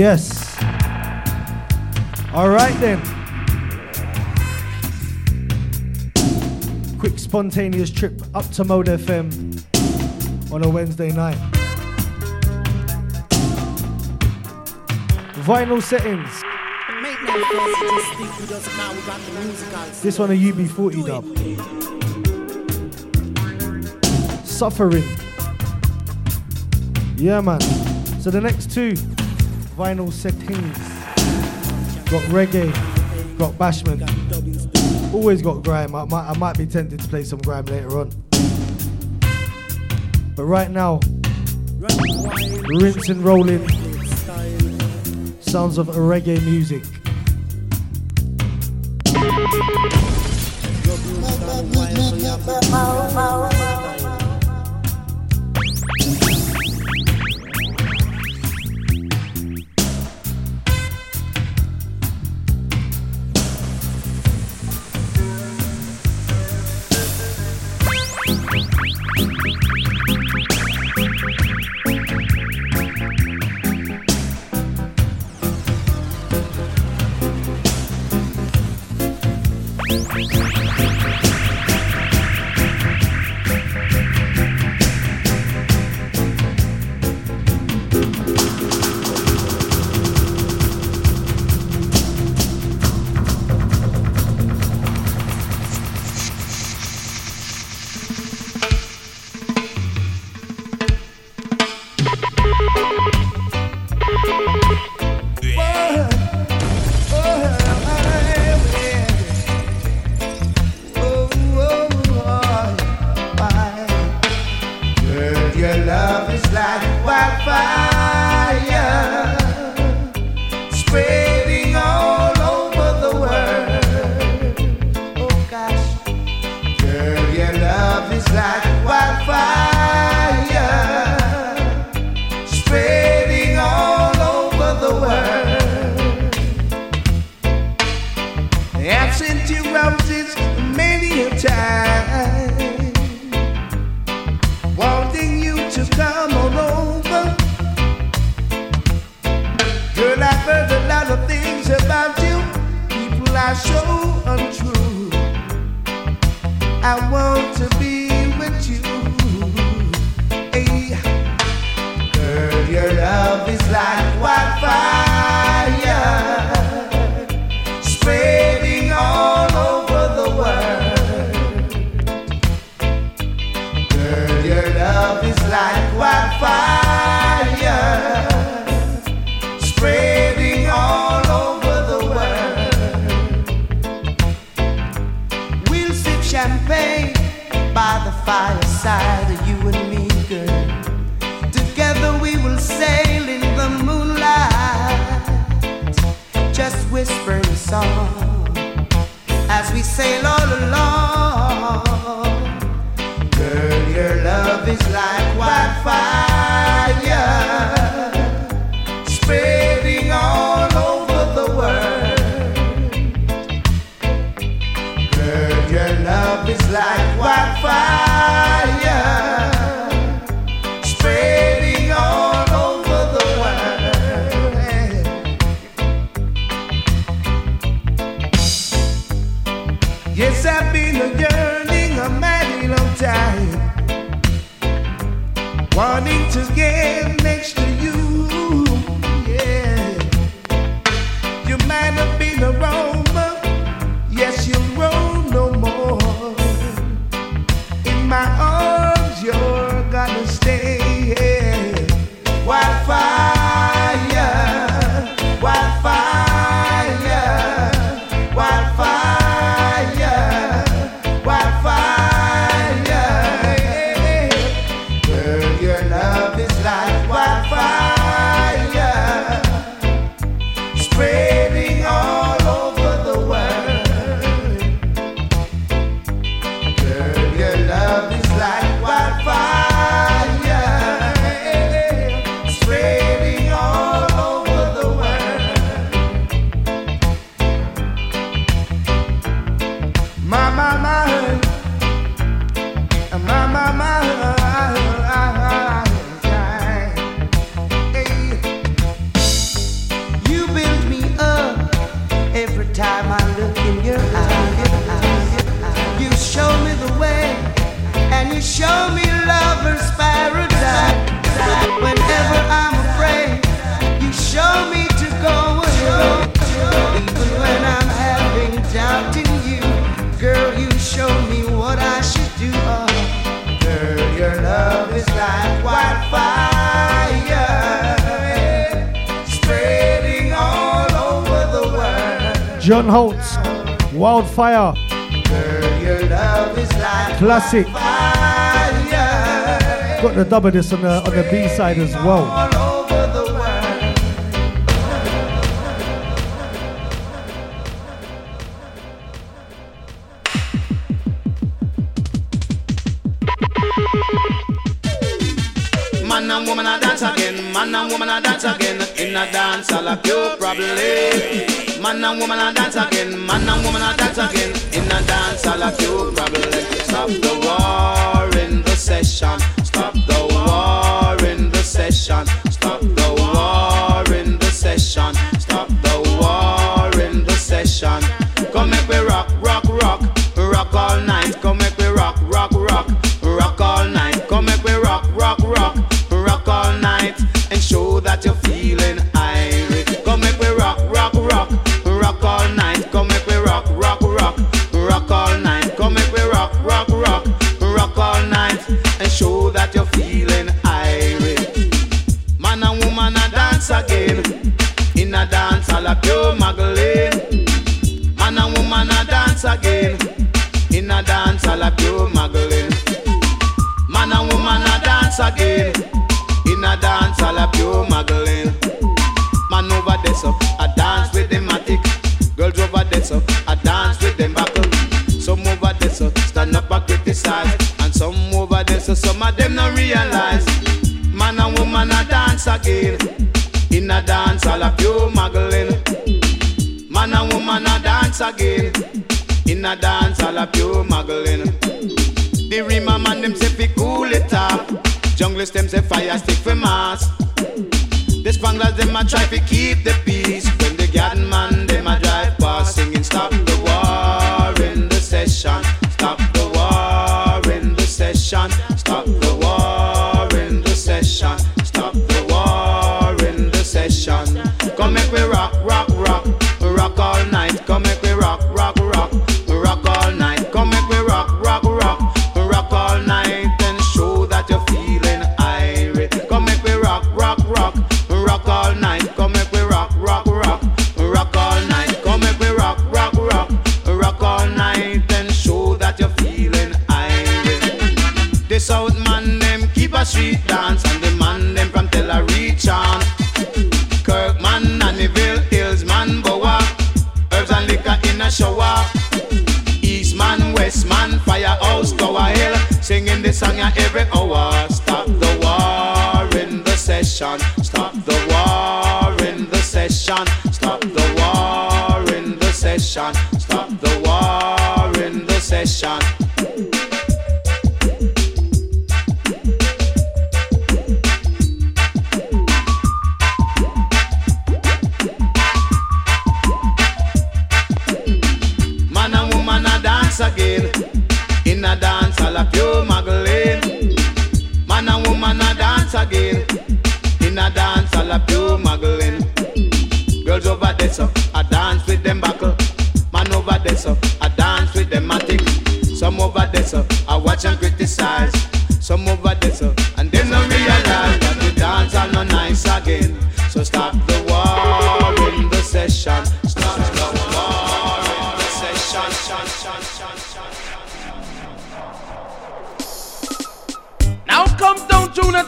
Yes. All right then. Quick spontaneous trip up to Mode FM on a Wednesday night. Vinyl settings. This one a UB40 dub. Suffering. Yeah, man. So the next two vinyl settings. Got reggae, got bashment. Always got grime. I might, I might be tempted to play some grime later on. But right now, rinse and rolling sounds of reggae music. John Holt's, Wildfire. Classic. Got the dub of this on the on the B side as well. Man and woman a dance again in a dance all a pure problem. Man and woman a dance again, man and woman a dance again. In a dance, all of you probably stop the war in the session. Stop the war in the session. Stop the war pure muggling. Man and woman a dance again, in a dance a pure muggling. Man and woman a dance again, in a dance a pure muggling. Man over there so a dance with them matic. Girls over there so I dance with them buckle. Some over there so stand up and criticize. And some over there so some of them not realize. Man and woman a dance again. In a dance all a pure muggling. Dance again. In a dance all a pure muggling. The Rima man them say fi cool it off. Junglist them say fire stick for mass. The Spanglers them a try to keep the peace When the garden man dance again. In a dance, all a pure muggling. Girls over there, so I dance with them buckle. Man over there, so I dance with them matic. Some over there, so I watch and criticize. Some over there, so and they no realize that the dance are no nice again. So stop the war in the session.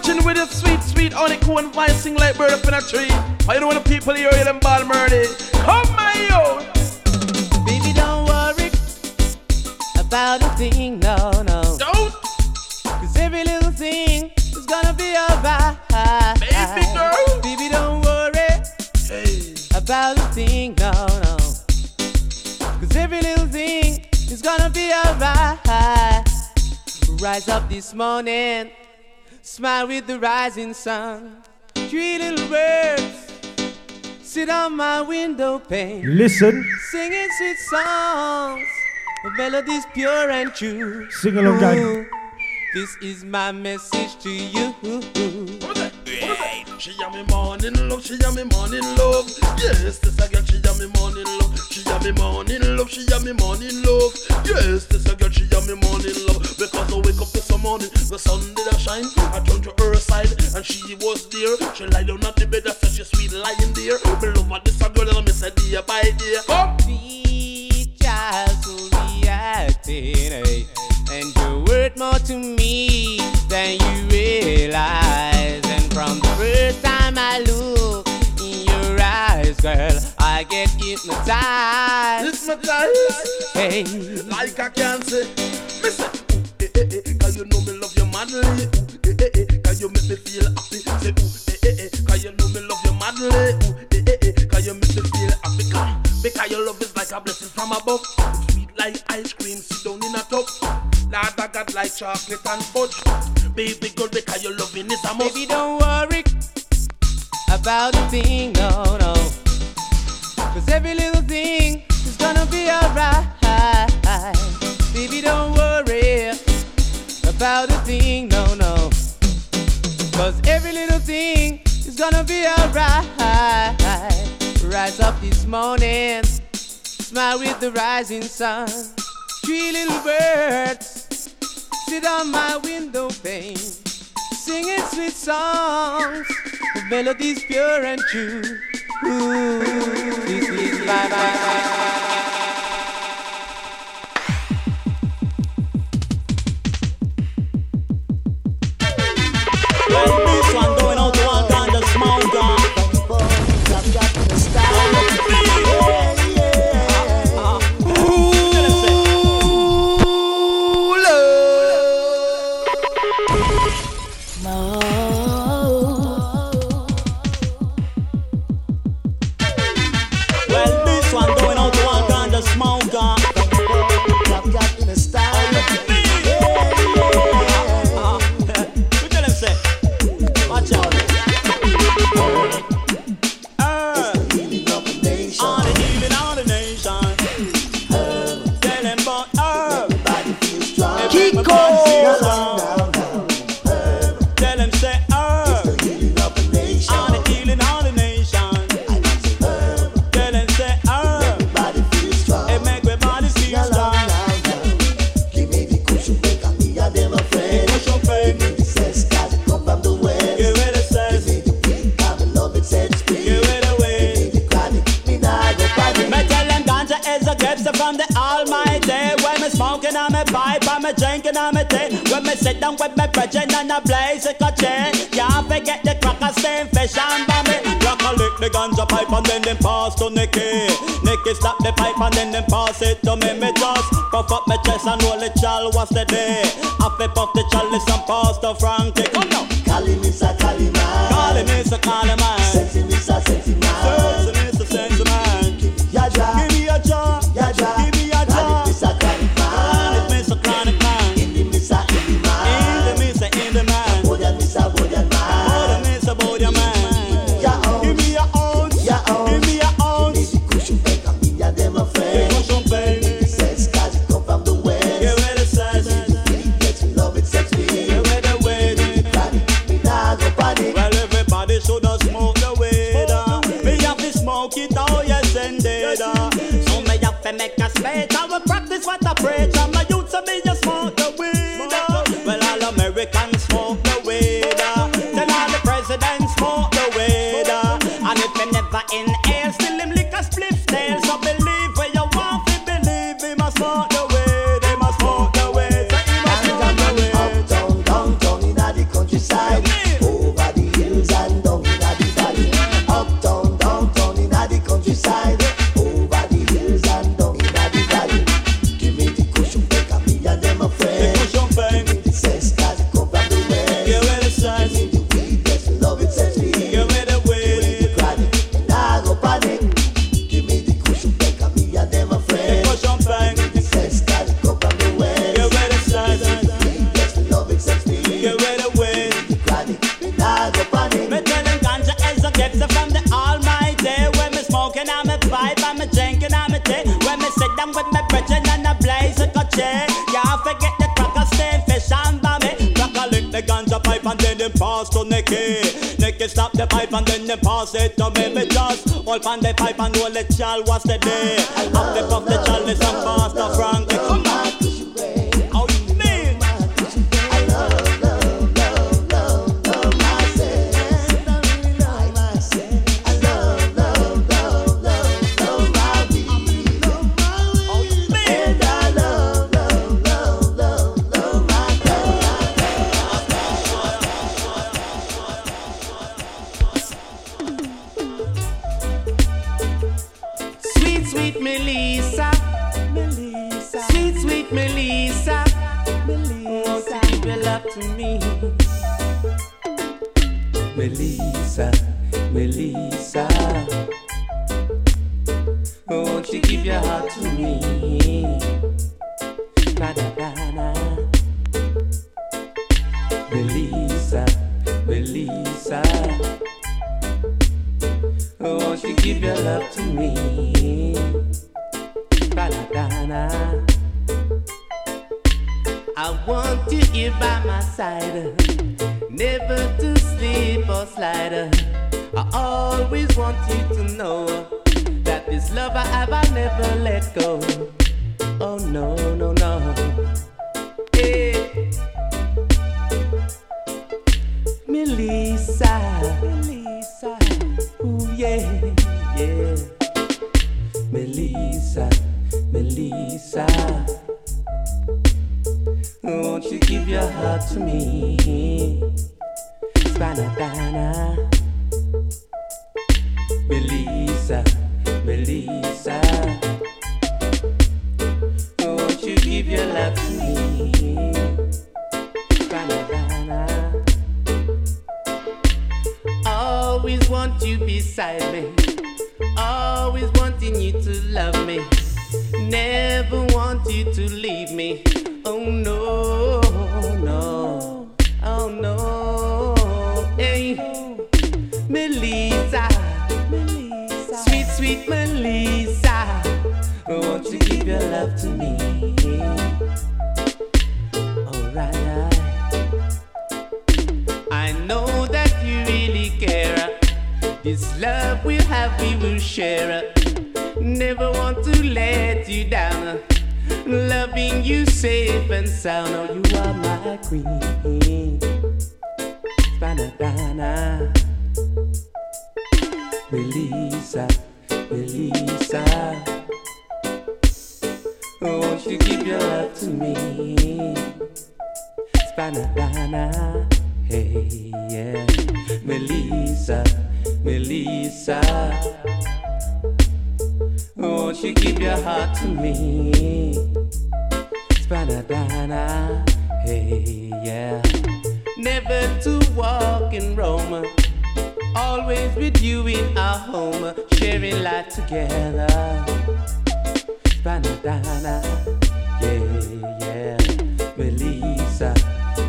Chin with your sweet, sweet honeycomb vine sing like bird up in a tree. I don't want the people hear them ball murder. Come my yo. Baby, don't worry about a thing, no, no. Don't, Cause every little thing is gonna be alright. Baby girl. Baby, don't worry hey. about a thing, no, no. Cause every little thing is gonna be alright. Rise up this morning, smile with the rising sun. Three little birds sit on my window pane. Listen, singing sweet songs, melodies pure and true. Sing along, gang. This is my message to you. She a me morning love, she a me morning love. Yes, this a girl, she a me morning love. She a me morning love, she a me morning love. Yes, this a girl, she a me morning love. Because I wake up this morning, the sun did a shine. I turned to her side and she was there. She lie down on the bed, I said she sweet lying there. Me love her, this a girl, and I miss her day by day. Come. Child, so reacting, eh? and you're worth more to me than you realize. From the first time I look in your eyes, girl, I get hypnotized. Time. Hey, like I can say. Listen, ooh, eh, eh, eh, cause you know me love you madly. Ooh, eh, eh, eh, cause you make me feel happy. Say, ooh, eh, eh, eh, cause you know me love you madly. Ooh, eh, eh, eh, cause you make me feel happy. Because your love is like a blessing from above. Sweet like ice cream, sit down in a tub. Lord, I got like chocolate and fudge. Baby girl, because your loving is a must. baby, don't worry about a thing, no, no. Cause every little thing is gonna be alright. Baby, don't worry about a thing, no, no. Cause every little thing is gonna be alright. Rise up this morning, smile with the rising sun. Three little birds on my window pane, singing sweet songs, with melodies pure and true. Ooh, this is my, my. Well, this and I'm a vibe, I'm a drink and I'm a thing. When me sit down with my brethren and I blaze a chain, can't forget the cracker stain fish and bomb it. Rock a lick the ganja pipe and then them pass to Nicky. Nicky slap the pipe and then them pass it to me. Me just puff up my chest and roll it, chal. What's the day? I flip off the chalice and pass to Frankie. Oh, Come now. Cali, Mr. Cali, man. Cali, Mr. Cali, man. girl was the day. Melissa, Melissa. Won't you give your heart to me? Spanadana. Melissa, Melissa. Won't you give your love to me? Spanadana. Always want you beside me. Always wanting you to love me. Never want you to leave me. Oh no, no, oh no. Hey, Melissa, sweet, sweet Melissa. Won't you give your love to me? This love we have, we will share. Never want to let you down. Loving you safe and sound. Oh, you are my queen. Spanadana, Melissa, Melissa. Won't you give your love to me? Spanadana, hey, yeah. Melissa. Melissa. Won't you give your heart to me? Spanadana, hey, yeah. Never to walk in Rome. Always with you in our home, sharing life together. Spanadana, yeah, yeah. Melissa,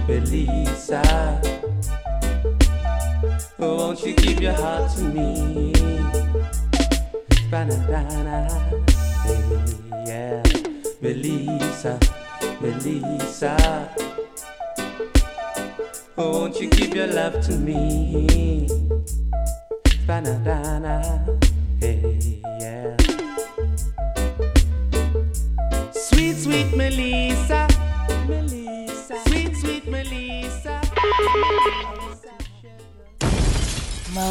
Melissa. Won't you give your heart to me? Banana, hey, yeah. Melissa, Melissa. Won't you give your love to me? Banana, hey, yeah. Sweet, sweet Melissa. Key.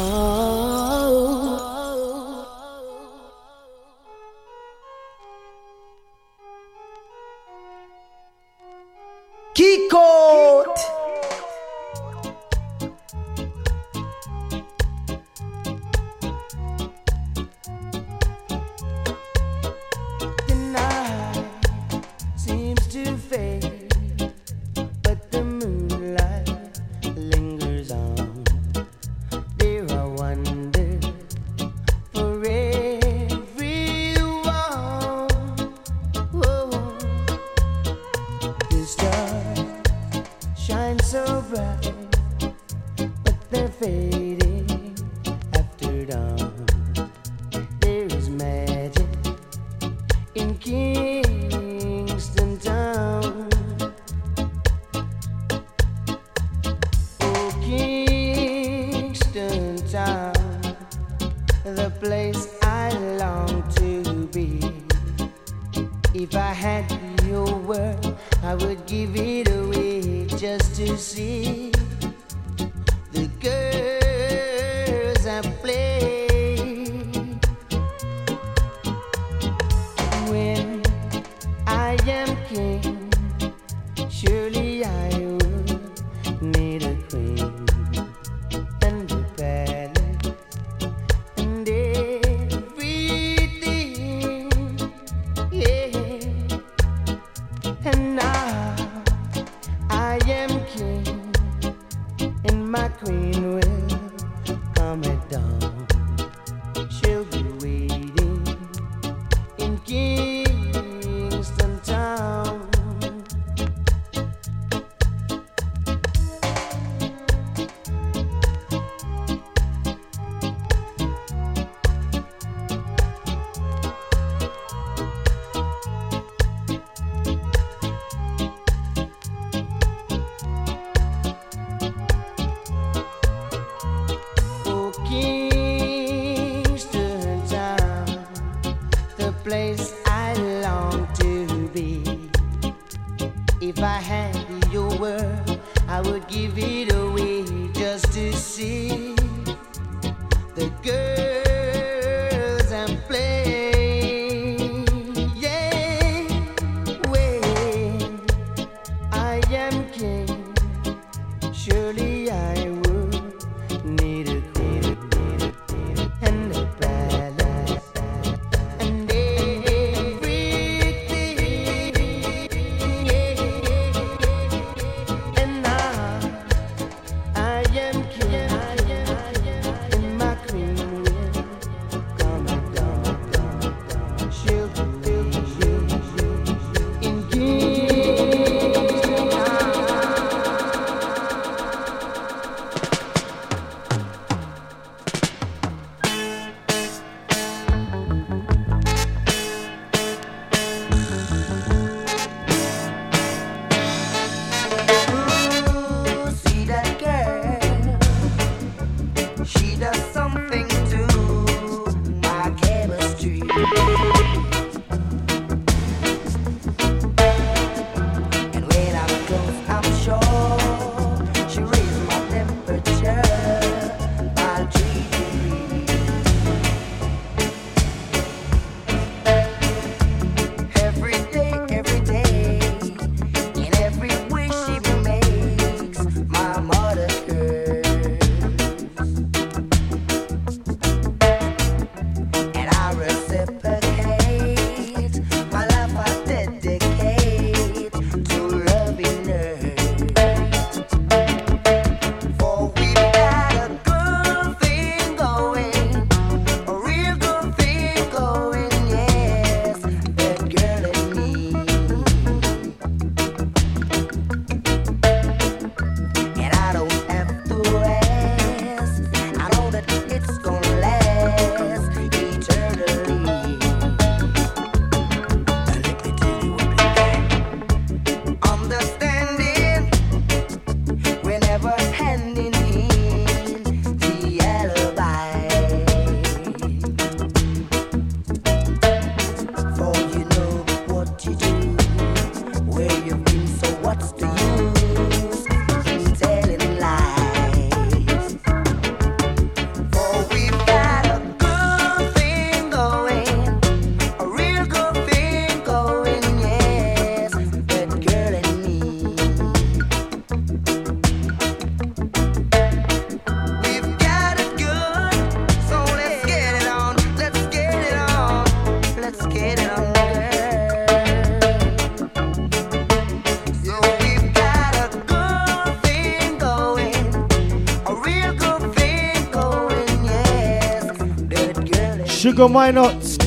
Sugar Minott?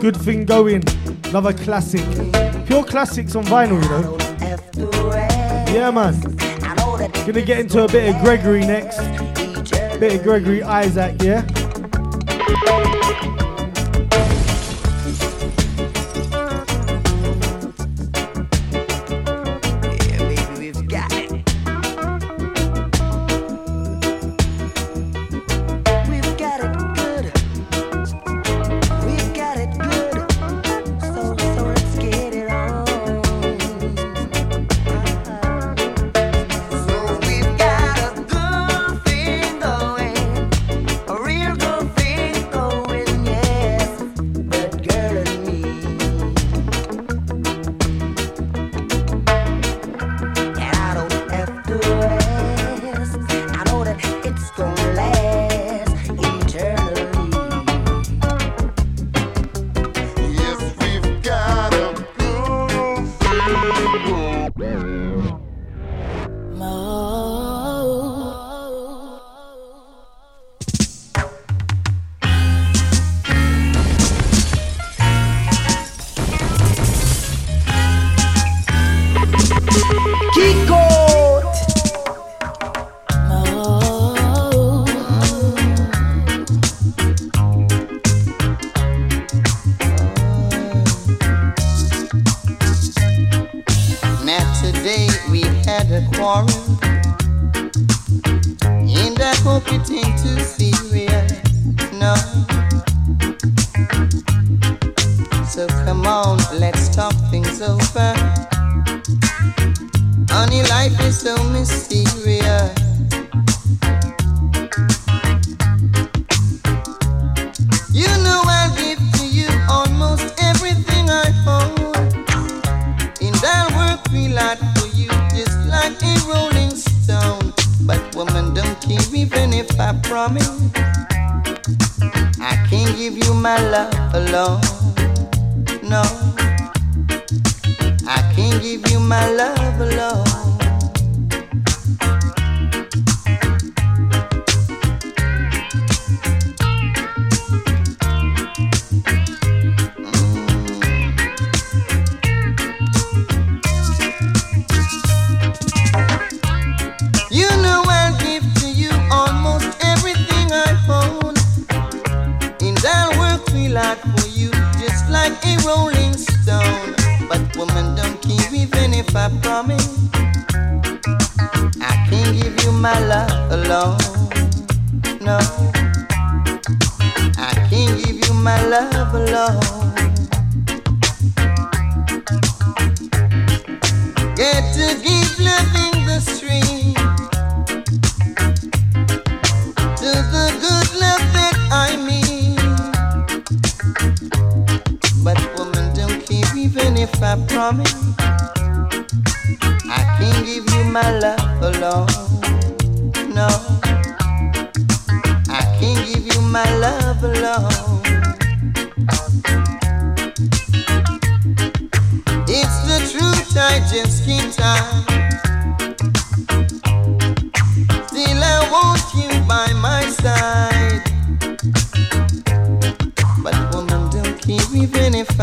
Good thing going. Another classic. Pure classics on vinyl, you know. Yeah, man. Gonna get into a bit of Gregory next. Bit of Gregory Isaac, yeah?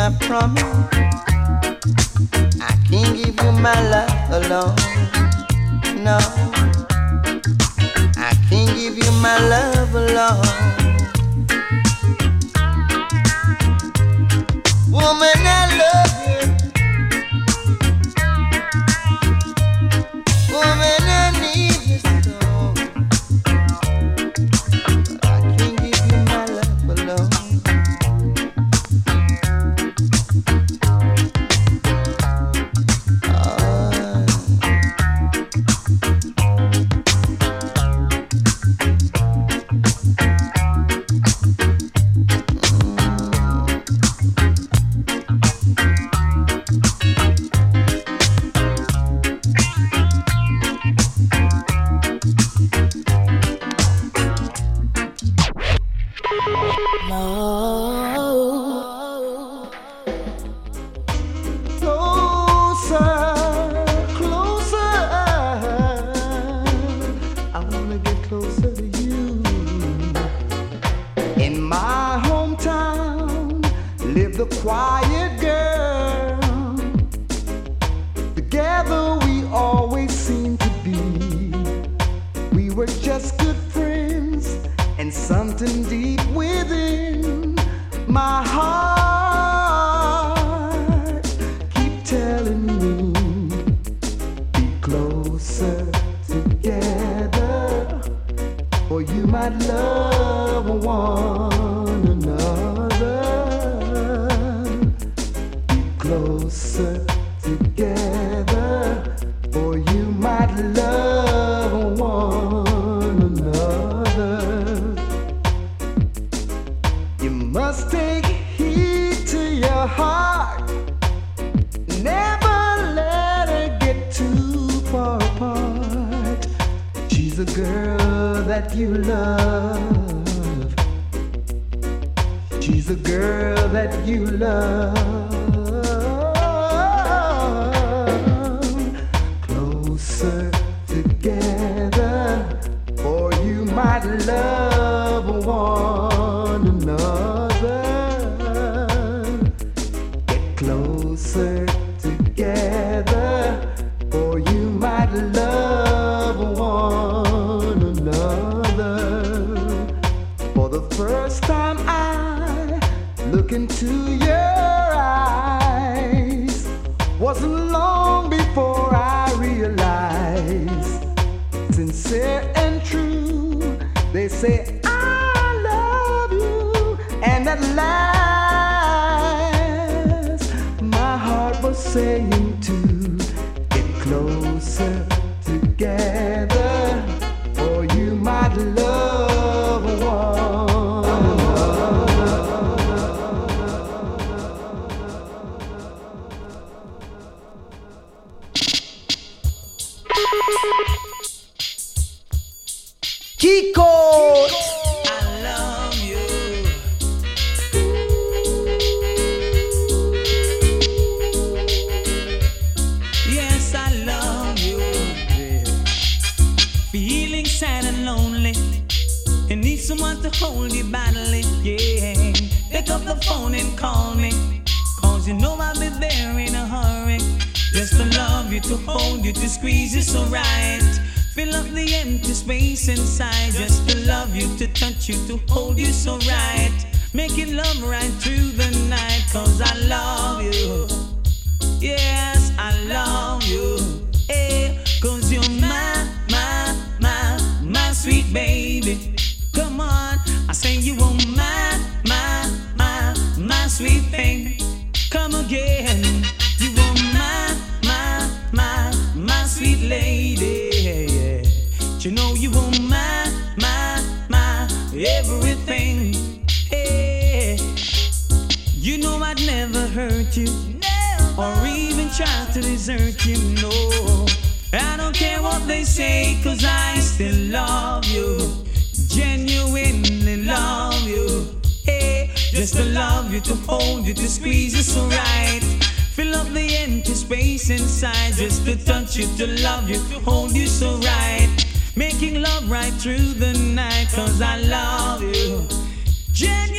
I promise I can't give you my love alone. No, I can't give you my love alone. Hold you so right. Making love right through the night. Cause I love you. Yes, I love you. Hey, cause you're my, my, my, my sweet baby. Come on, I say you are my, my, my, my sweet thing. Come again. Hurt you or even try to desert you. No, I don't care what they say, cause I still love you. Genuinely love you. Hey, just to love you, to hold you, to squeeze you so right. Fill up the empty space inside, just to touch you, to love you, to hold you so right. Making love right through the night, cause I love you. Genuinely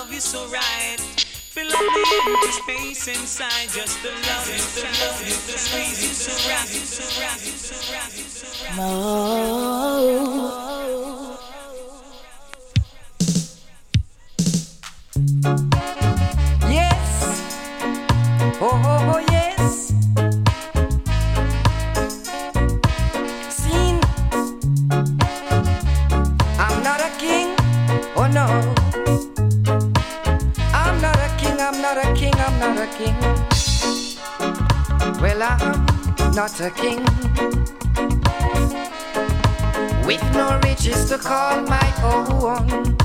love you so right. Fill up the empty space inside. Just to love you, to love you, to squeeze you so right, so right, so right, so right. Yes. Oh, oh, oh, yes. Sin. I'm not a king. Oh, no. Not a king. Well, I'm not a king. With no riches to call my own.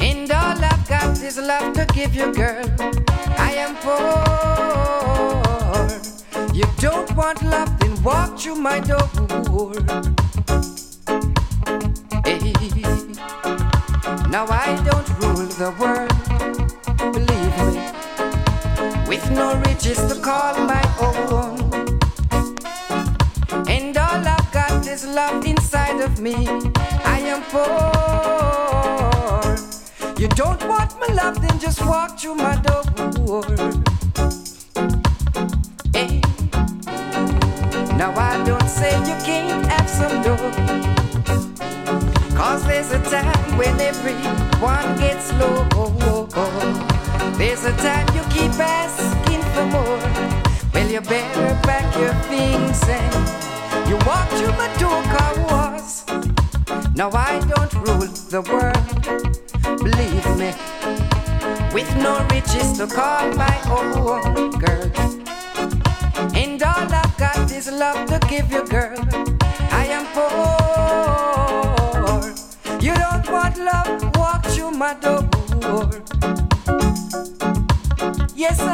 And all I've got is love to give you, girl. I am poor. You don't want love, then walk through my door. Hey. Now I don't rule the world, believe me. With no riches to call my own. And all I've got is love inside of me. I am poor. You don't want my love, then just walk through my door. Hey. Now I don't say you can't have some dough. Cause there's a time when everyone gets low. There's a time you keep asking for more. Well, you better pack your things and you walk through my door car was. Now I don't rule the world, believe me. With no riches to call my own girl. And all I've got is love to give you, girl. I am poor. You don't want love, walk through my door. Yes,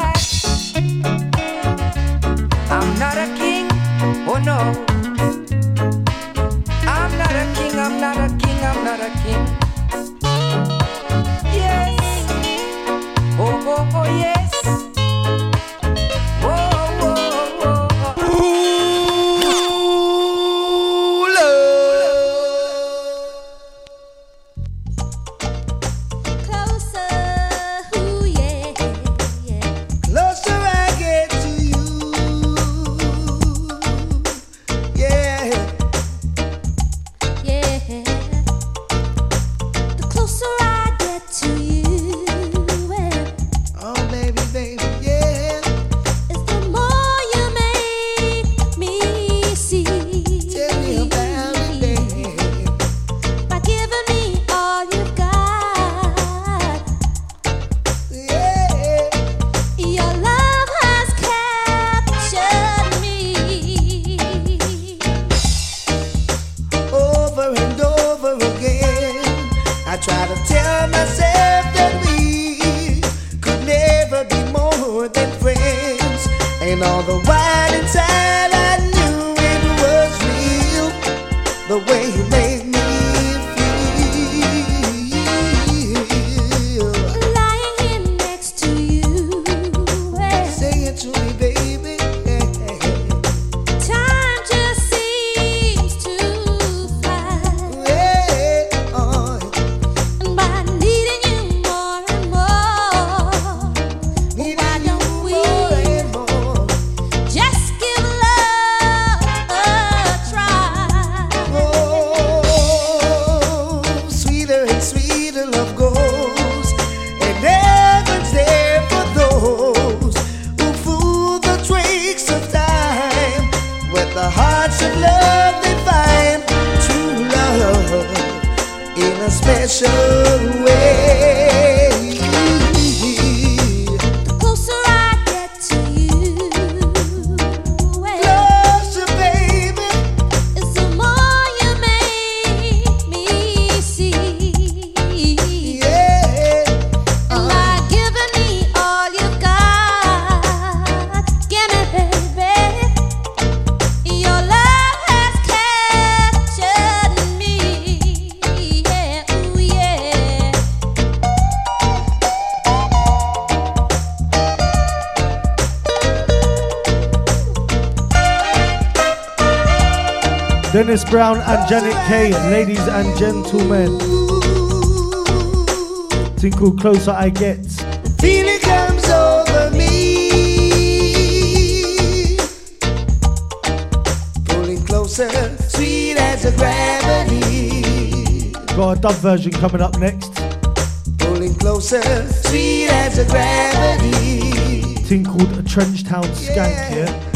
Dennis Brown and Janet Kay, ladies and gentlemen. Tinkle closer I get. Feeling comes over me. Pulling closer, sweet as a gravity. Got a dub version coming up next. Pulling closer, sweet as a gravity. Thing called a Trench Town Skank, yeah? Whoa,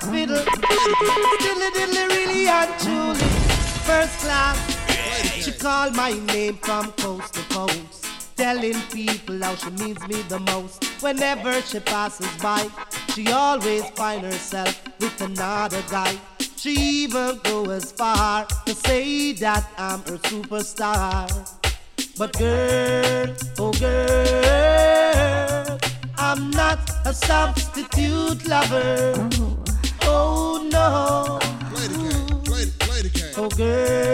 second fiddle. Really and truly. First class. She called my name from coast to coast. Telling people how she means me the most. Whenever she passes by, she always find herself with another guy. She even go as far to say that I'm her superstar. But girl, oh girl, I'm not a substitute lover. Oh no. Oh girl,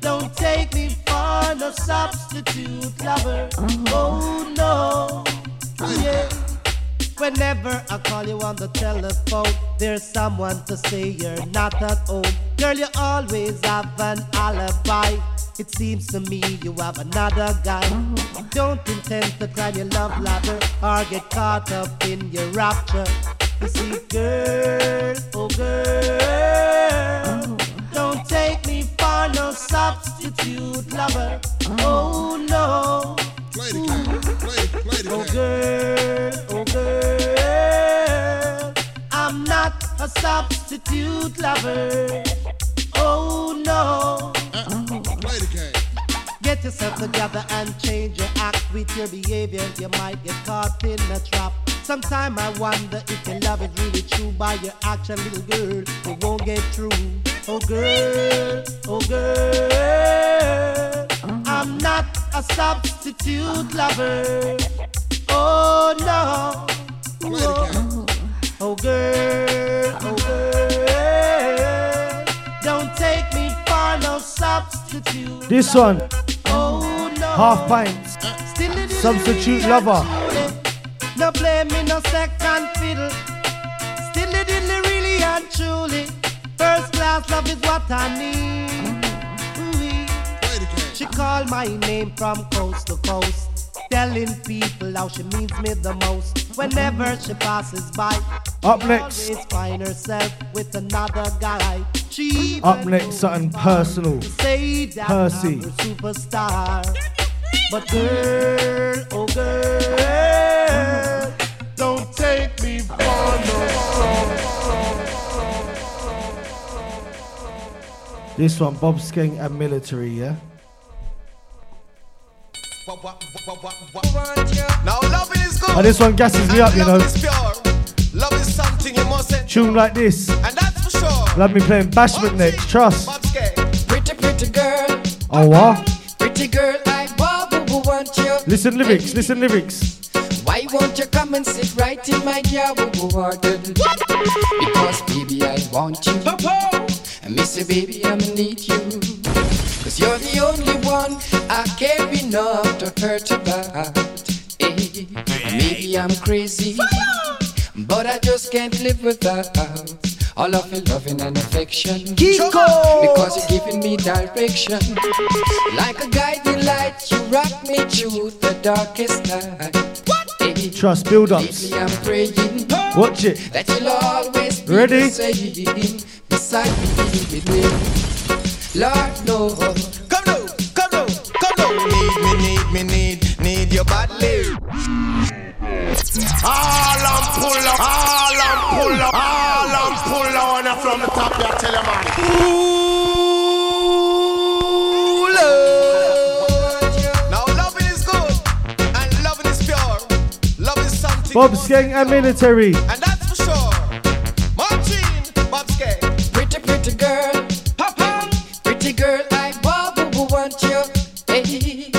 don't take me for no substitute lover. Oh no. Yeah. Whenever I call you on the telephone, there's someone to say you're not at home. Girl, you always have an alibi. It seems to me you have another guy. Don't intend to climb your love ladder or get caught up in your rapture. You see, girl, oh girl, don't take me for no substitute lover. Oh no. Oh girl, oh girl, I'm not a substitute lover. Oh no. Get yourself together and change your act with your behavior. You might get caught in a trap. Sometime I wonder if your love is really true by your action, little girl. It won't get through. Oh girl, oh girl, uh-huh. I'm not a substitute lover. Oh no. Oh, oh girl, oh girl, don't take me for no substitute. This one, Oh no. half pints. Substitute lover. No blame me, no second fiddle. Stilly diddly, really and truly. First class love is what I need. She called my name from coast to coast. Telling people how she means me the most. Whenever she passes by, Up she next. always find herself with another guy. She Up next, something personal. say that Percy. I'm her superstar. But girl, oh girl, don't take me for no This one, Bob Skeng and Military, yeah? Now loving is good. And this one gasses me up, you know. Love is pure. Love is something you must enjoy. Tune like this. And that's for sure. Love me playing Bashment next. Trust. Pretty, pretty girl, Oh, what? pretty girl, I want, want you. Listen lyrics, listen lyrics. Why won't you come and sit right in my garden? Because baby, I want you. And Missy, baby, I need you. Cause you're the only one I care enough to hurt about. Eh, Maybe I'm crazy, but I just can't live without all of your loving and affection. Kiko! Because you're giving me direction. Like a guiding light, you rock me through the darkest night. Trust build ups. Lately I'm praying Watch it. that you'll always be Ready? beside me. Lord knows. Come now, come now, come now. Need me, need me, need, need your badly. All and pull up, all and pull up, all and pull on from the top, I tell you, man. Now Bob Skeng and Military. And that's for sure. Martin, Bob Skay. Pretty, pretty girl. Pretty girl, I want, want you. Hey.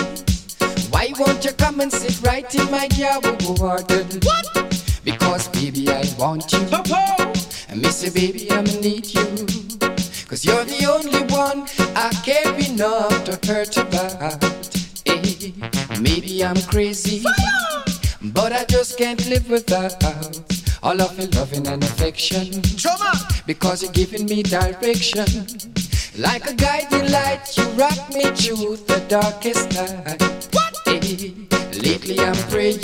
Why won't you come and sit right in my garden? What? Because baby, I want you. And Missy, baby, I need you. Cause you're the only one I care enough to hurt about. Eh, Maybe I'm crazy, but I just can't live without all of your loving and affection. Because you're giving me direction. Like a guiding light, you rock me through the darkest night. Eh, Lately I'm praying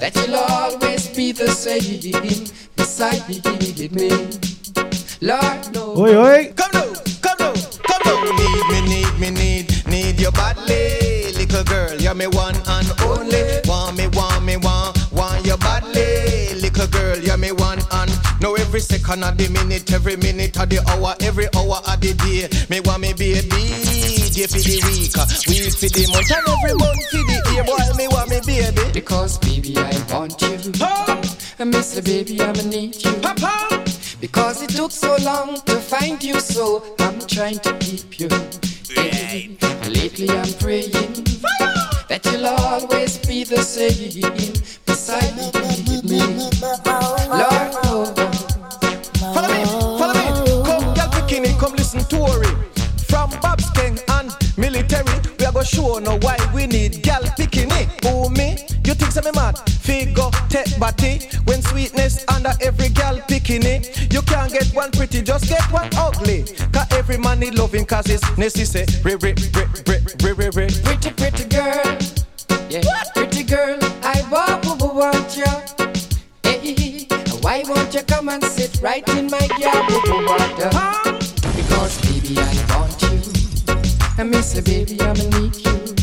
that you'll always be the same beside me. Lord knows. Oi, oi. Come now, come now, come now. Need me, need me, need, need your badly, little girl. You're me one and only. Want me, me one and. Now every second of the minute, every minute of the hour, every hour of the day. Me want me be baby, day for the week, week for the month, and every month for the year. Boy, me want me baby. Because baby, I want you. And Mr. Baby, I'ma need you. Because it took so long to find you, so I'm trying to keep you. Hey, lately I'm praying that you'll always be the same beside me. Listen to Tori. From Bob's King and military, we are gonna show no why we need gal bikini. Who me? You think some me mad? Figure, take body. When sweetness under every gal bikini. You can't get one pretty, just get one ugly. Cause every man need loving cause it's necessary. Re, re, re, re, re, re, re. pretty, pretty girl. Yeah, pretty girl, I want, want you. Hey, why won't you come and sit right in my yard? Because baby, I want you. And miss you, baby, I'ma need you.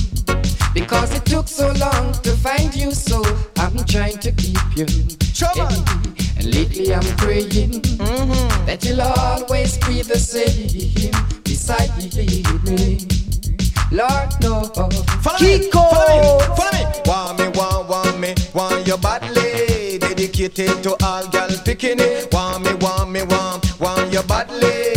Because it took so long to find you, so I'm trying to keep you. Hey, and lately I'm praying mm-hmm. that you'll always be the same beside me. Lord, no. Follow me, follow me, follow me. Want me, want, want me, want your badly. Dedicated to all gal it. Want me, want me, want, want your badly.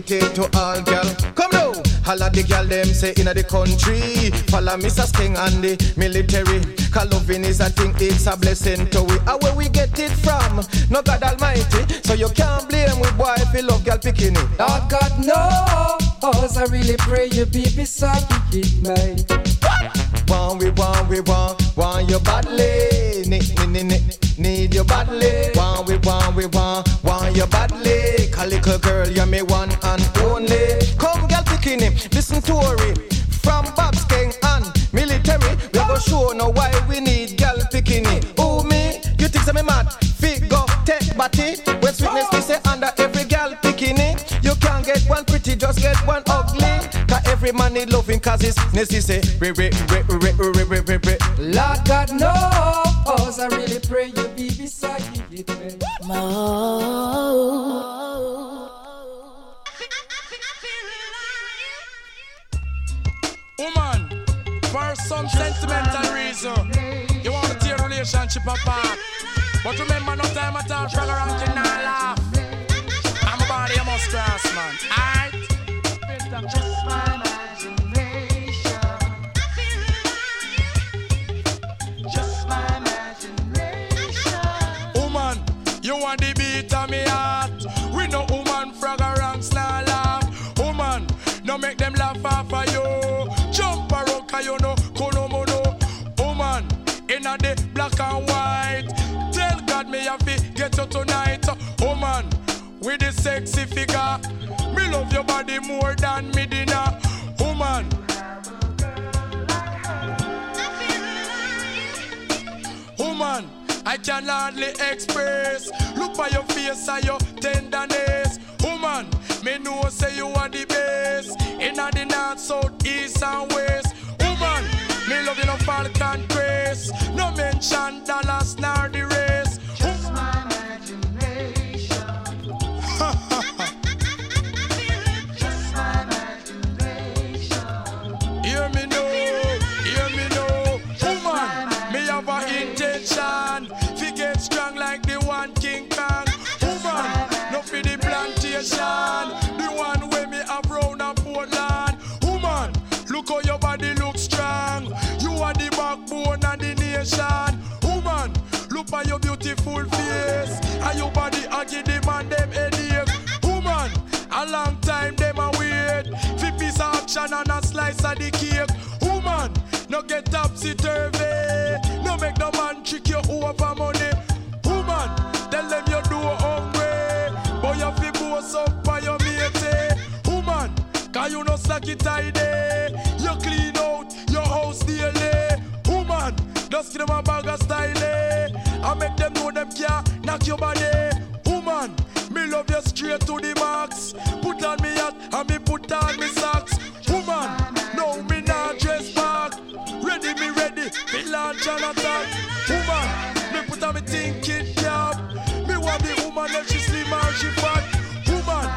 Dedicated to all gal. Come now. All of the gal them say inna the country. Follow Mr. Sting and the military. Cause loving is a thing, it's a blessing to we. And where we get it from? No God Almighty. So you can't blame we boy if you love gal bikini. Lord oh, God knows, I really pray you be beside me, mate. Want we want we want want your badly need need need need your badly want we want we want want your badly Call little girl you're me one and only. Come girl bikini listen to Tori from Bob's King and military we go show no why we need girl bikini. Who me? You think me mad? Figure take body when sweetness me say under every girl bikini. You can't get one pretty just get one ugly. Cause every man need loving cause it's necessary. Lord God knows, I really pray you be beside me, mate. For some sentimental reason, you want to tear relationship apart. But remember, no time at all, frog around can laugh. I'm a body, I must cross, man. Alright? Tonight. Oh, Woman, with the sexy figure. Me love your body more than me dinner. Oh, Woman. Woman, oh, I can hardly express. Look by your face and your tenderness. Woman, me know say you are the best. In the north, south, east and west. Woman, me love you no Falcon Crest. No mention Dallas nor the race. Of the cake. Woman, no get topsy turvy. No make no man trick you over money. Woman, tell them you do hungry. But you fi boast up by your mate. Woman, cause you no slack it tidy. You clean out your house daily. Woman, just give them a bag of style. I make them know them can't knock your body. Woman, me love you straight to the max. Put on me hat and me put on me socks. Me launch an attack. Woman, me put on me thinking cap. Me want the woman that she slim and she fat. Woman,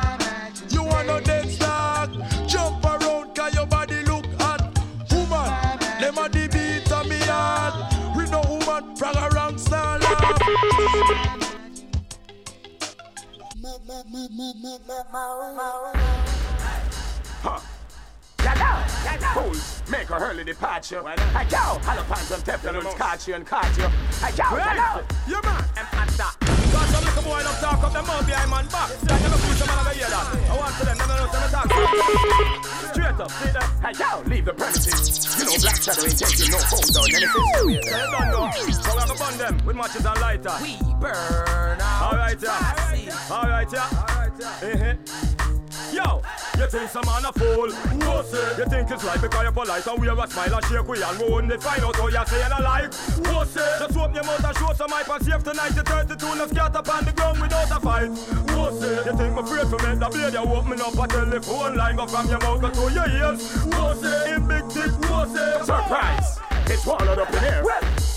you want no dead stock. Jump around cause your body look hot. Woman, them a the beat of me heart. We no woman, frag around star laugh. Huh. Fools, make a early departure. Hey, yo, Halopans and Teflons, catch you and catch you. Hey, yo, hello. Yeah, man. I'm at that. Cause some little boy don't talk up them mouth behind man back. You go push them and I hear that. I want to them, them know them talk. Straight up, see that? Hey, yo, leave the premises. You know Black Shadow ain't taking no hold on anything. They don't know. So we have to burn them with matches and lighter. We burn out. Alright, yeah. Alright, yeah. Alright, yeah. Uh-huh. Yo, you think some man a fool? Who say? You think it's right because you're polite and wear a smile and shake we and we only find out how you're saying a lie? Who say? Just open your mouth and show some hype and save tonight. You 32 no scat up on the ground without a fight. Who say? You think me afraid to make the blade? You open up a telephone line go from your mouth go to your ears. Who say? In big dick, who say? Surprise! It's swallowed up in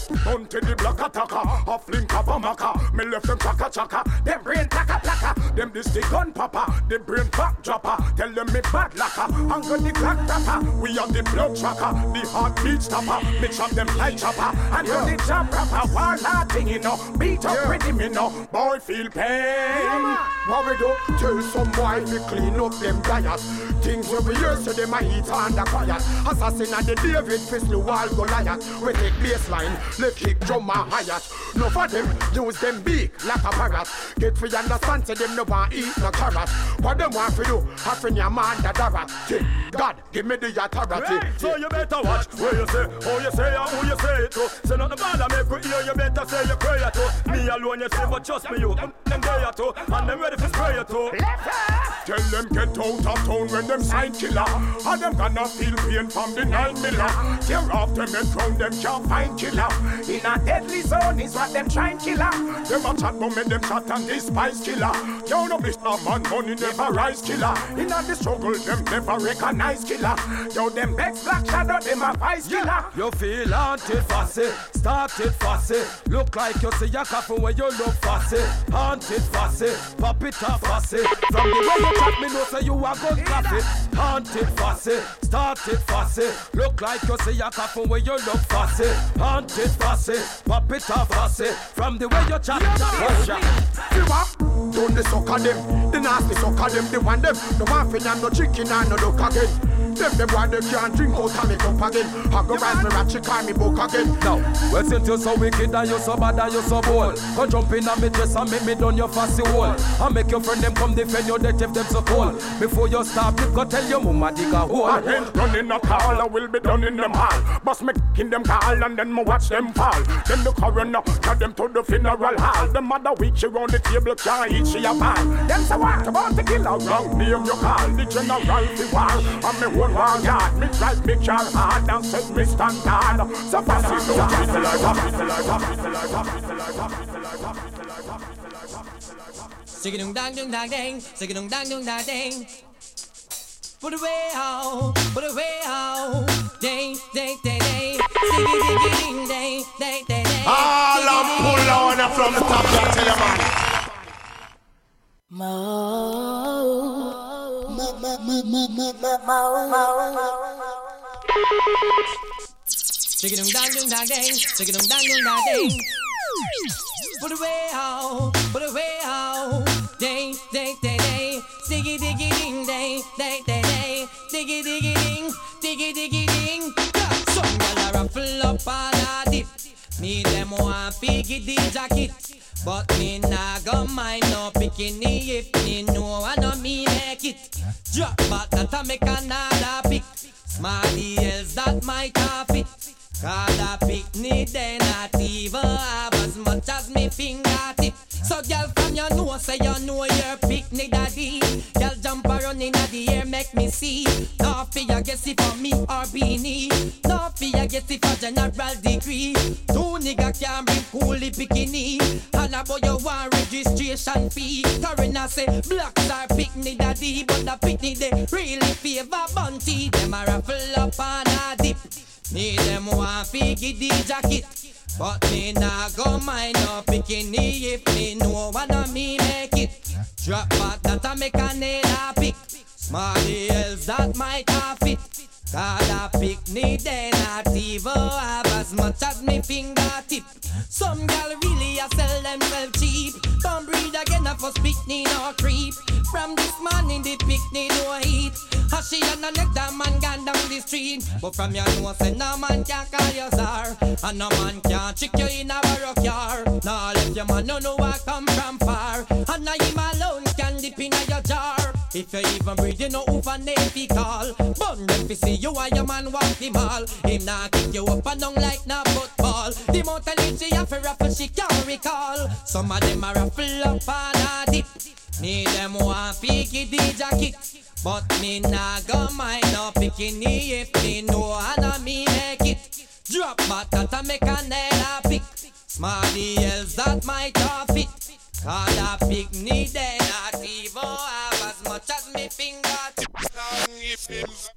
here. Hunted the block attacker, a flink of a maca. Me left them chaka chaka, them brain plaka plaka. Them this the gun papa, the brain back dropper. Tell them me bad lacquer, and got the clock rapper. We are the blood tracker, the heartbeat stopper. Me chop them like chopper, and yeah. the jump rapper. While that thing you know, beat up yeah. pretty me know. Boy feel pain. What we do? Tell some boy we clean up them diet. Things we hear so them a heat under quiet. Assassin and the David the wall Goliath. We take baseline, left kick drum and hi-hat. No for them, use them big like a parrot. Get free understand, say them no want eat no carrot. What them want for you? Half in your man that darat. God, give me the authority. Right, so you better watch where you say, how you say, and who you say it to. Say nothing bad, I make you hear, you better say your prayer to. Me alone, you say, but trust me, you, them, there too. And them ready for spray you too. Tell them get out of town when them sign killer. And them gonna feel pain from the nine miller. Tear off them and drown them can't find killer. In a deadly zone is what them trying killer. Them a chat but make them chat and despise killer. Yo no Mr. Man money never rise killer. In a the struggle them never recognize killer. Yo them Bex Black Shadow them a vice killer. You feel haunted fussy, started fussy. Look like you see a coffin where you look fussy. Haunted fussy, pop it up fussy. From the way you chat me know say you a good classy. Haunted fussy, started fussy. Look like you see a coffin where you look fussy. Haunted fussy, pop it off fussy. From the way you chat. See what? Don't the sucker them, the nasty sucker them, the one them. No one fin and no chicken and no duck again. Them them why they can't drink out of me cup again. I go rise me ratchet, call me book again. Now, well since you so wicked and you so bad and you so bold, come jump in on me dress and make me done your fussy wall. I make your friend them come defend your death if them so cold. Before you stop, you go tell your mama dig a hole. I ain't running a call, I will be done in them hall. Bust me in them call and then me watch them fall. Then the coroner cut them to the funeral hall. The mother witch around the table can't eat she a ball. Them say what about the killer? Wrong name you call the general the war. And me whole war yard. Me drive me car hard and set me standard. So fast you know, just like, just like, just like, just like, just like, just like. Sing it dong dong dong dang, sing it dong dong dong dong dang. Put it way out, put it way out. Day, day, day, day. Sing it, ding, ding, day, day, day, day. All I'm pull on from the top, I tell you man. Put it way out, put it way out. Day, day, day, day. Diggy, diggy, ding, day, day, day, day. Diggy, diggy, ding, diggy, diggy, ding. Some gyal a ruffle up all a dip. Me them want figgy the jacket. But me nah go mind no bikini if me know I know me make it. Drop back that I make another pick. Smarty else that have it. Cause a picnic they not even have as much as me fingertip. So girl from your nose say you know your picnic daddy. Girl jump around in the air make me see. No fear guess it for me or beanie. No fear guess it for general degree. Two nigga can bring coolie bikini. And about you want registration fee. Foreigner say blacks are picnic daddy, but the picnic they really favor bunty. Them a raffle up and a dip. Need them want fi get the jacket. But me nah go mind no bikini if me know one of me make it. Drop back that I make a nail a pick. Smarty else that might have. Cause a picnic they not even have as much as me fingertip. Some gal really a sell themselves cheap. Don't breed again a first picnic no creep. From this morning the picnic no heat. How she and the next time man gone down the street. But from your say no man can call you sir. And no man can trick you in a barrow car. Now let your man no know I come from far. And now him alone can dip in jar. If you even breathe, you know who for name call. Bun them fi see you and your man walk the mall. Him nah kick you up and down like na football. The amount of leads she have fi raffle she can't recall. Some of them a raffle up and a dip. Me them want fi get the jacket. But me nah go mind no bikini if me know and a me make it. Drop I make a nail a pick. Smarty else that might have fit. Call a picnic they not even have as much as me fingertips.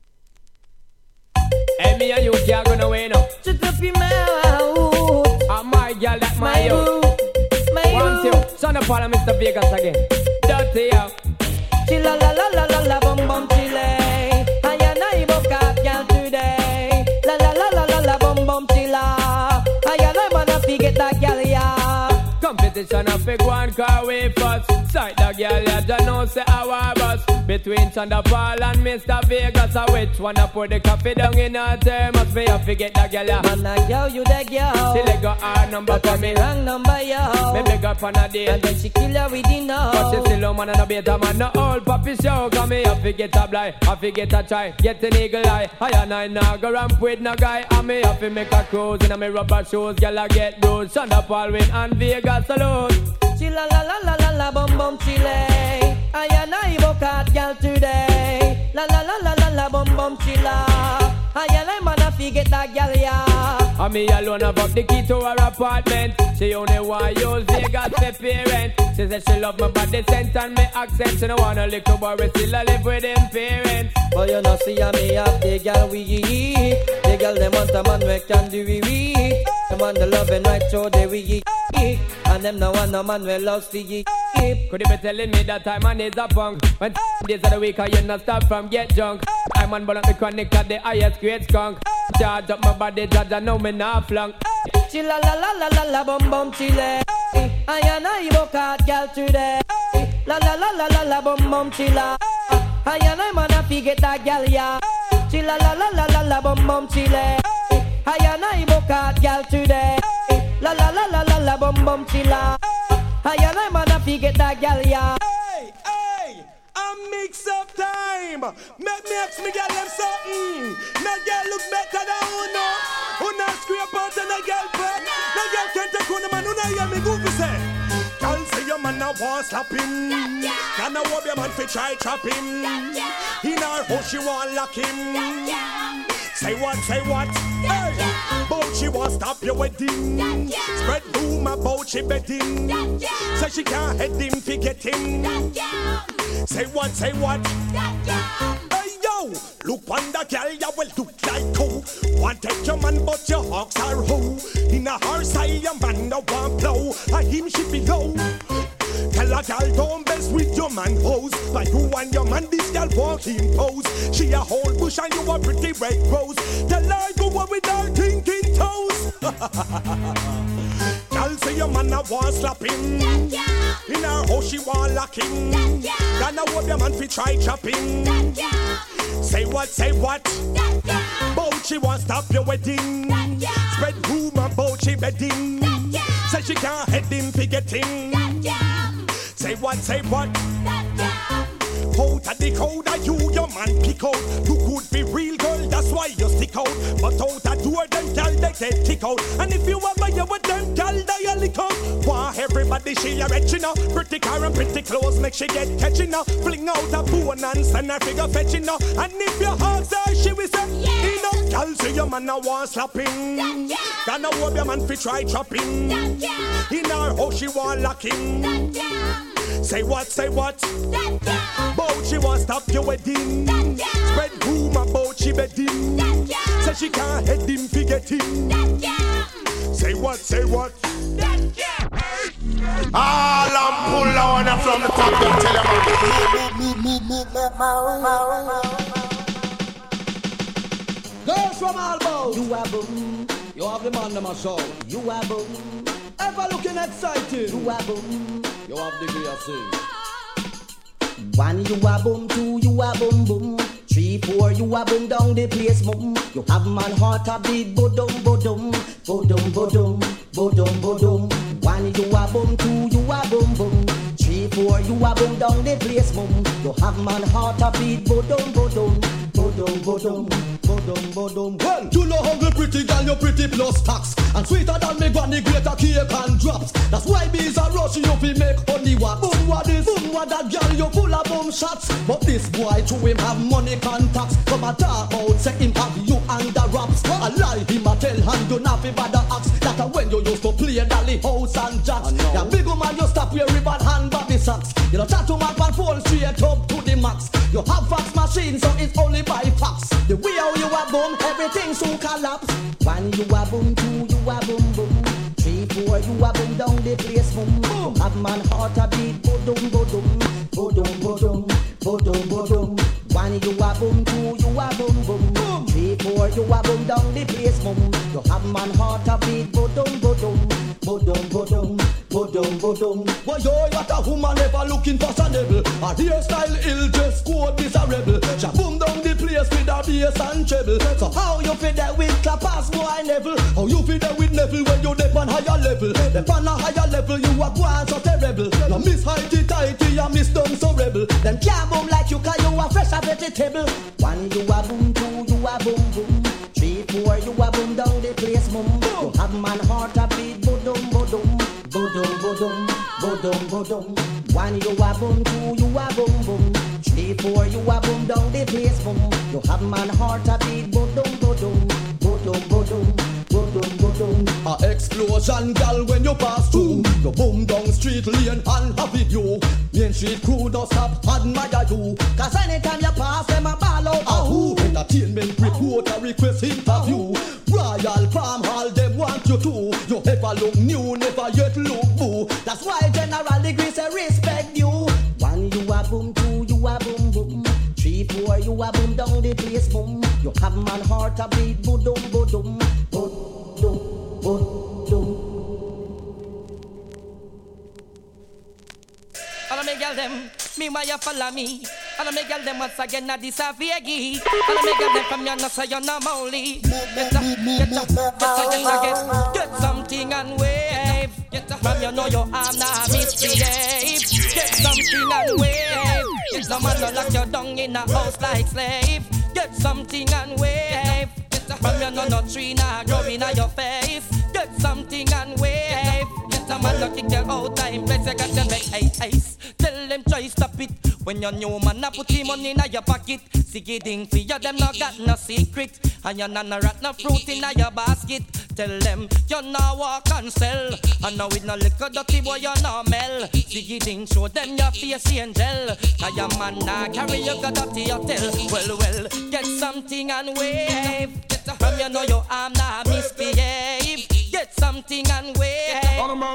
Hey, me and you can't go nowhere now. Shut up your mouth. And my girl, that my, My you. boo, my One, boo. two. Son of Paul Mr. Vegas again. Dirty, yeah. Chilla la la la la la bum bum chile. I and I book up girl today. La la la la la la bum bum chilla. I and I wanna forget that girl yeah. Competition of big one car way first. Sight the girl, yeah, you know say our bus. Between the Paul and Mr. Vegas, I which one I put the coffee down in her thermos. Me I forget the girl. Man, a girl, you the girl. She let go our number for me. wrong number, yo. Me big up on a date. And then she kill her with no. But she still a man and a beta man, no old puppy show. Come me, I forget a blind, I forget a try, get an eagle eye. I and I now go ramp with no guy. And me have to make a cruise in a me rubber shoes. I get bruised. Shonda Paul win and Vegas alone. Chilla la la la la la bum bum chile. I and I book out girl today. La la la la la la bum bum chilla. I and I wanna forget that girl yeah. And me alone have up the key to her apartment. She only want use Vegas for parent. She said she love my body scent and me accent. She no want a little boy, we still a live with him parents. But you know see a me have the girl we eat. The girl them want a man we can do we we. Them want the love and right so they we eat. And them no want no man we loves to eat. Could you be telling me that time man is a punk? When days of the week I you not stop from get drunk. Man up the chronic at the highest grade skunk. Charge up my body, judge I know me not flunk. Chilla la la la la la bum bum chile. I and I book out girl today. La la la la la la bum bum chilla. I and I wanna forget that girl yeah. Chilla la la la la la bum bum chile. I and I book out girl today. La la la la la la bum bum chilla. I and I wanna forget that girl yeah. Hey, hey, a mix up time. Make me ask me girl them something. No girl look better than Uno. Uno scrape out and a girl pet. No girl can't take on a man. Uno hear me goofy say. Girl say your man a want slap him. Can I hope your man fi try trap him. In her house she want lock him. Say what, say what? Hey, but she want stop your wedding. Spread rumor about she betting. Say she can't head him fi get him. Say what, say what? Hey yo, look on the girl, ya will look like who? Want take your man, but your hawks are who? In a horse eye, a man no want blow. A him she be below. Tell a gal don't mess with your man hoes. But you and your man, this gal walk him pose. She a whole bush and you a pretty red rose. Tell her go on with her thinking toes. Gal say your man a want slap him. In her house she want lock him. Gonna hope your man fi try him. Say what, say what? Bout she want stop your wedding. Spread rumor about she bedding. Say she can't head him fi get him. Say what, say what? Out of the crowd, are you your man pick out? You could be real girl, that's why you stick out. But out the door, them gal they get kick out. And if you ever you with them gal, they a lick out. Why everybody she a you know? Pretty car and pretty clothes make she get catching up. Fling out a bone and send her figure fetching up. And if your ask her, she will say, yeah. Enough gal say your man a want slapping. Gonna hope your man fi try trapping. In her house she want lock him. Say what, say what? Bout she want stop your wedding. Spread rumor about she bedding. Say she can't head him forget him. Say what, say what? All I'm pull on from the top, them tell them. Girls from Albo. You are boom. You have the man them a show. You are boom. Ever looking excited. You are boom. You have the gear sing. One you a boom, two you a boom boom. Three, four you a boom down the place boom. You have man heart a beat bodum bodum, bodum bodum, bodum bodum. One you a boom, two you a boom boom. Three, four you a boom down the place boom. You have man heart a beat bodum bodum, bodum bodum, bodum bodum. Well, you know hungry pretty girl, you pretty plus tax. And sweeter than me granny greater cake and drops. That's why bees are rushing you fi make honey wax. Boom what this, boom what that girl, you full of boom shots. But this boy to him have money contacts. Come a talk out, say him have you under wraps. A lie him a tell and you not fi bother ask. That a when you used to play dolly house and jacks. Yeah, big woman you stop your ribbon hand body socks. You know tattoo man and fall straight up to the max. You have fax machine so it's only by fax. The way how you a boom, everything soon collapse. One you a boom, two you a boom boom. Three, four you a boom down the place boom. boom. Have man heart a beat bodum bodum, bodum bodum, bodum bodum. One you a boom, two you a boom boom. Four you a boom down the place boom. You have man heart a beat bodum bodum, bodum bodum, bodum bodum. Why yo, what a woman ever looking fashionable. Her hairstyle ill, dress code miserable. She boom down the place with her bass and treble. So how you fit there with clappers, boy Neville? How you fit there with Neville when you dip on higher level? Dip on a higher level, you a born so terrible. You miss heighty tighty, you miss dumb so rebel. Them can't like you 'cause you a fresh a vegetable. One you a boom, two you a boom boom. Have man heart a beat bodum bodum, bodum bodum, bodum bodum. One you a boom, two you a boom boom. Three, four you a boom down the place boom. You have man heart a beat bodum bodum, bodum bodum, explosion, gal, when you pass through. You boom down street lane and it you. Main street crew don't stop admire you. Cause anytime you pass them a ball out. Ahoo, entertainment report a request interview. Royal Palm Hall, them want you to. You ever look new, never yet look boo. That's why General Degree say respect you. One you a boom, two you a boom boom. Three, four you a boom down the place boom. You have man heart a beat bodum bodum, girl them, me why you follow me? All of me girl them once again a this a Viegi. All of me girl them from you no say you no molly. Get up, get up, get up, get up, get something and wave. Get up from you know your arm not misbehave. Get something and wave. Get no man no lock you down in a house like slave. Get something and wave. From you know no tree nah grow in a your face. Get something and wave. A man no kick you out time place you got to make ice. Tell them try stop it. When your new man a put him money in your pocket. You ding for you them no got no secret. And you no rat no fruit in your basket. Tell them you no walk and sell. And now with no liquor dirty boy you no mel. You ding show them your face angel. Cause your man nah carry you got dirty hotel. Well well get something and wave. From you know your arm nah misbehave. Get something and wave.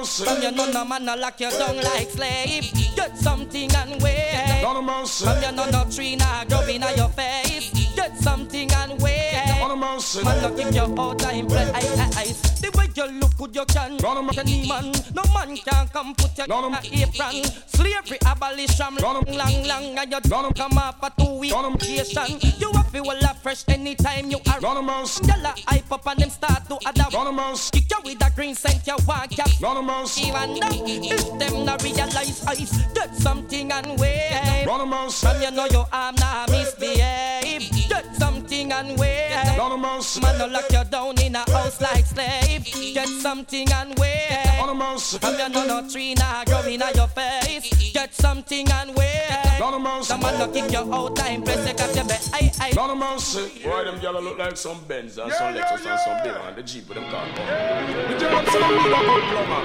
From you know no man no lock you down like slave. Get something and wave. From you know no tree nah grow in your face. Get something and wave. Man no kick you out time play ice ice. The way you look good you can. Any man, no man can come put you in a apron. Slavery abolition long long long and you don't come up for two week vacation. You have feel well fresh anytime you are. Y'all a hype up and them start to adapt. Kick you with a green scent you want cap. Even though if them not realize ice, get something and wave. From you know your arm now misbehave. Get something and wave. Man no lock you down in a house like slave. Get something and wave. From you know no tree now grow in your face. Get something and wave. The man no kick you out time press you got your bed. Aye aye. Boy, them gyal look like some Benz and some Lexus and some big and the Jeep with them car. The German son of me a good plumber.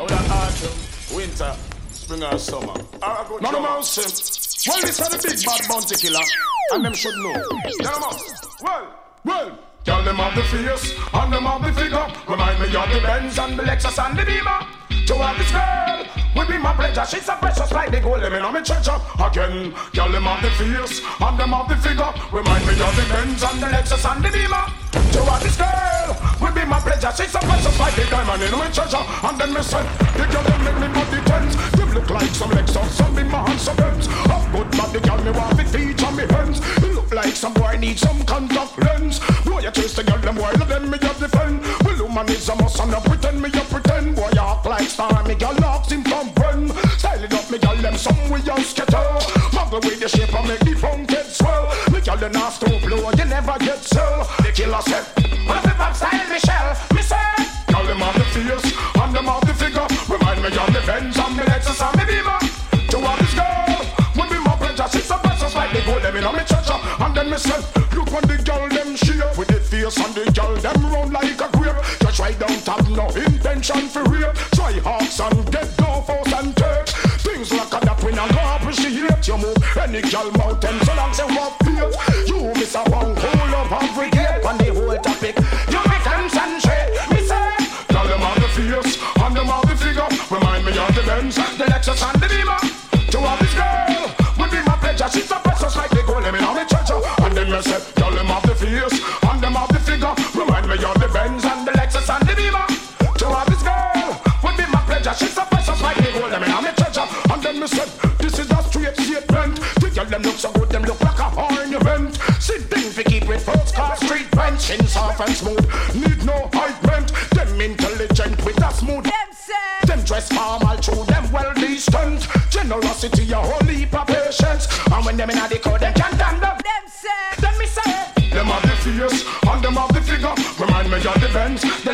Oh, that autumn, winter, spring or summer. None of them this are the big bad bounty killer, and them should know. Tell them. Well, well. Tell them of the fierce and them of the figure. Remind me of the Benz and the Lexus and the Beamer. To have this girl will be my pleasure. She's so precious like the gold. Let me know me treasure again. Tell them of the fierce and them of the figure. Remind me of the Benz and the Lexus and the Beamer. To have this girl will be my pleasure. She's so precious like the diamond in my treasure. And then me say, the girl them make me body tense. Them look like some Lexus, some be my hands, some Benz. Of good body, girl me want it feature me hands. You look like some boy need some contact lens. Boy, you chase the girl them while them me just defend. Well, woman is a must and I pretend me you pretend. Boy, you act like star, me girl knocks him from. Style it up, me girl them some just get out. Muggle with the shape and make the funk get swell. Me girl you not stop blow, you never get sell. The killer said, what the pop style Michelle? Me say, girl them have the face and them have the figure. Remind me of the Benz and me Lexus and me Beamer. To have this girl would be my pleasure. She's so precious like the gold them in me treasure. And then me say, look when the girl them shape with the face and the girl them round like a grape. Just right don't have no intention for rape. Try hawks and get no force and take. Things like that we not appreciate. You move any girl mountain so long as you walk. You miss a one And then me say, this is a straight statement. The girl them look so good, them look like a horn event. Sit thing fi keep it first class street bench. Chin soft and smooth, need no hype rent. Them intelligent with a smooth. Them say. Them dress formal, true, them well distant. Generosity, a whole heap of patience. And when them inna the crowd, them can't stand up. Them say. Them me say. Them have the face and them have the figure. Remind me of the Benz, the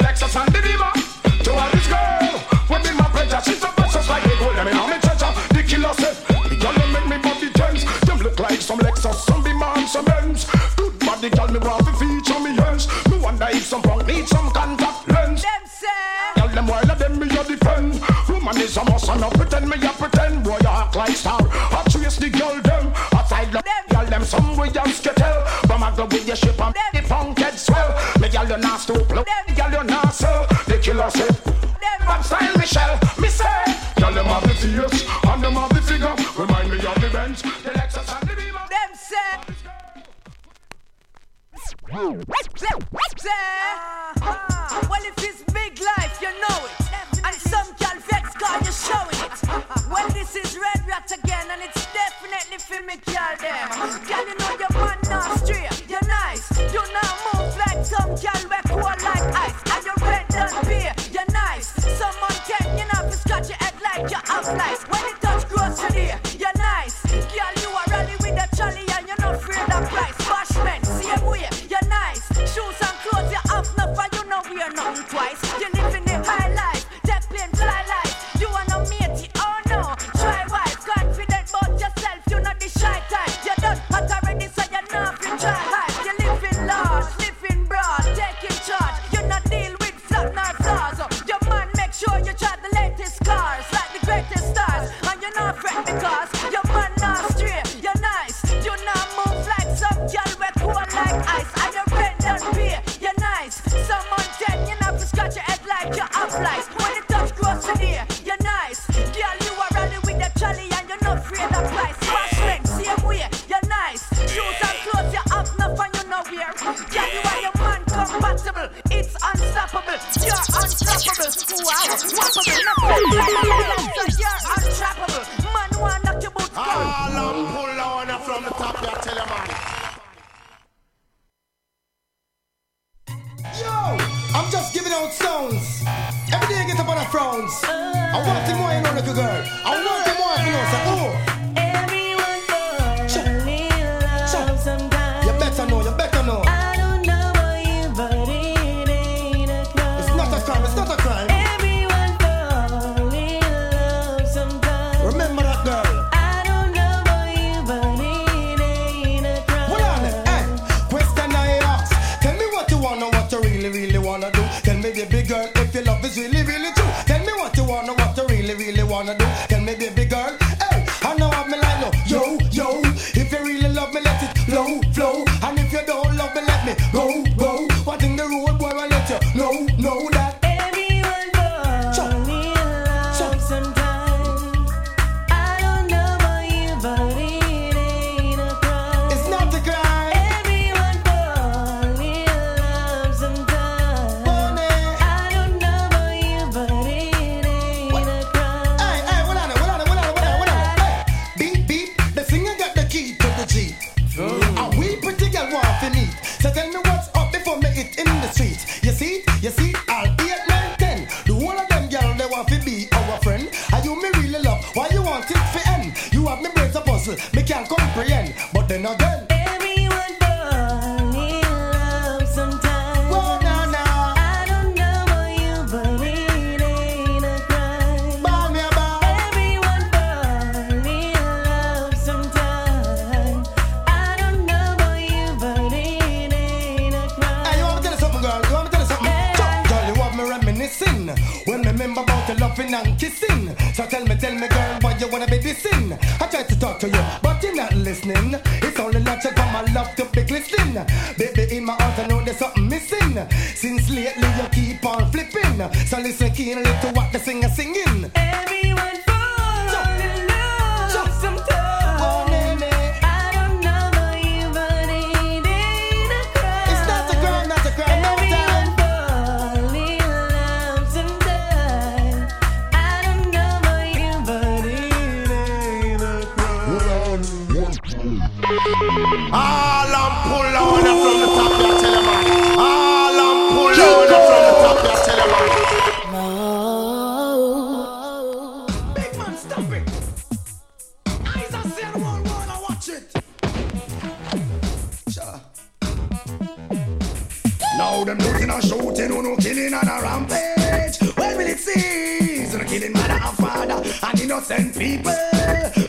girl you not stoop low. The girl you not sell. The killer say. Them style Michelle. Me say. Girl them have the face and them have the figure. Remind me of the Benz, the Lexus and the Beamer. Them say. Uh-huh. Well, if it's big life, you know it. And some can vex cause you're showing it. Well, this is Red Rat again, and it's definitely for me, girl, them. Girl, you know your man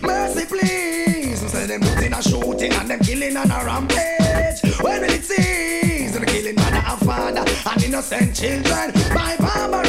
Mercy, please. And say them looting and shooting and them killing on a rampage. When will it cease? The killing of a father and innocent children by barbarism.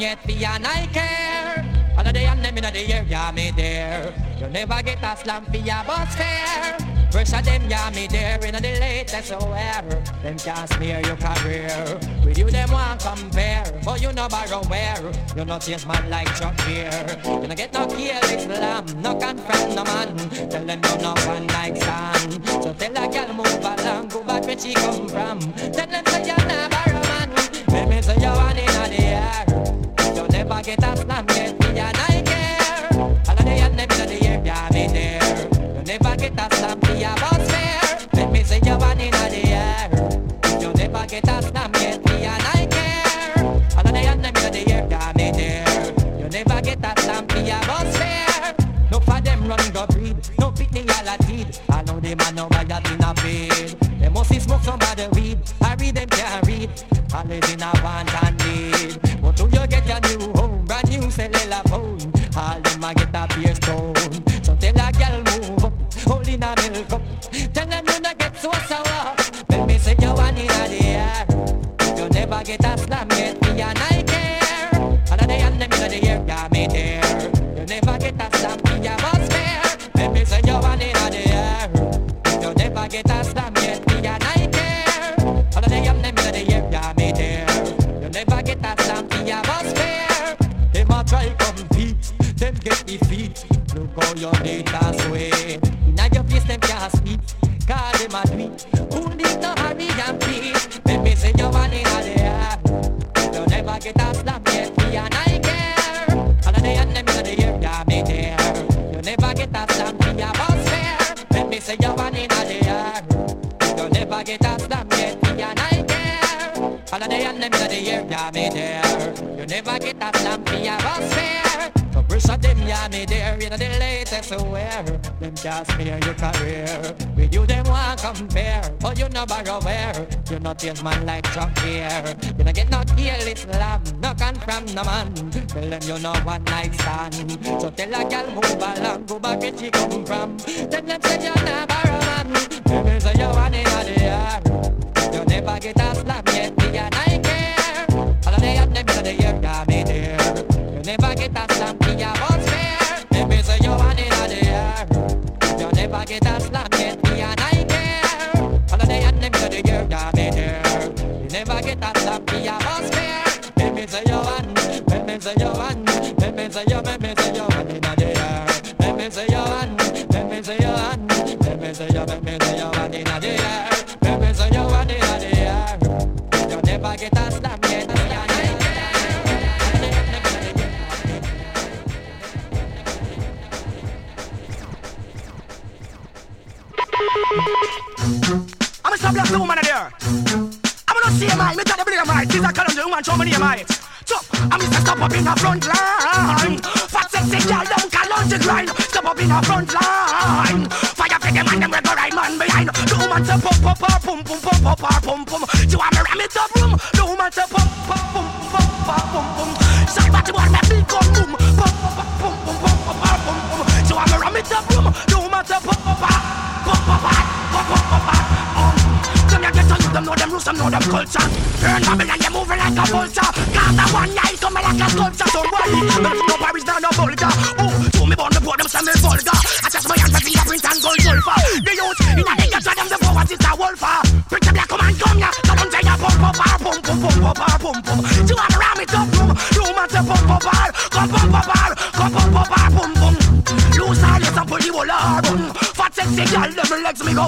yet be and I care. Another day and them in the year, yeah me there. You never get a slam for your bus fare. First of them, yeah me there in the latest aware. Them can't smear your career. With you them want compare, but you no borrow where. You no change man like Chuck Beer. You no get no kill Islam, no confront no man. Tell them you no one like Sam. So tell a girl move along, go back where she come from. Tell them. Them want compare. Oh, you know borrow where. You not change man like Chuck here. You not get no kill Islam. No come from no man. Tell them you know one night stand. So tell a girl move along. Go back where she come from. Tell them say you not borrow man. Tell me say you want in the air. You never get a slap yet, me and I care. All of the and them in the year, yeah, me there. You never get a slap, me a boss fair. Let me say you want in the air. You never get a slap This a column, the woman show me name right. So, I'm Mr. Stop up in the front line. Fat sexy girl, don't call on the grind. Stop up in the front line. Fire for them and them we right man behind. The woman say pump pump pump pump pump pump pump pump pump. You want me ram it up room? The woman say pump pump pump pump pump pump pump. Say but you want me big gun boom? Pump pump pump pump pump pump pump pump. You want me ram it up room? The woman pump pump pump pump pump pump pump pump. Them ya get them know them rules, them know them culture. Turn Babylon, bolsa, bolsa Cada one night come like a sculpture Somebody, no, no Paris, no, no Volga Ooh, to me born the them some me vulgar Attach my hands, print and gold sulfur The youth, in a nigga, draw them the power, it's a wolfer Bring the come and come here Come on, try a pump, pump, pump, pump, pump, pump, pump, pump You to ram it up, boom You must to pump, pump, pump, pump, pump, pump, pump, pump, pump, pump, pump Loose all your sample, you will Fat sexy girl, them legs me go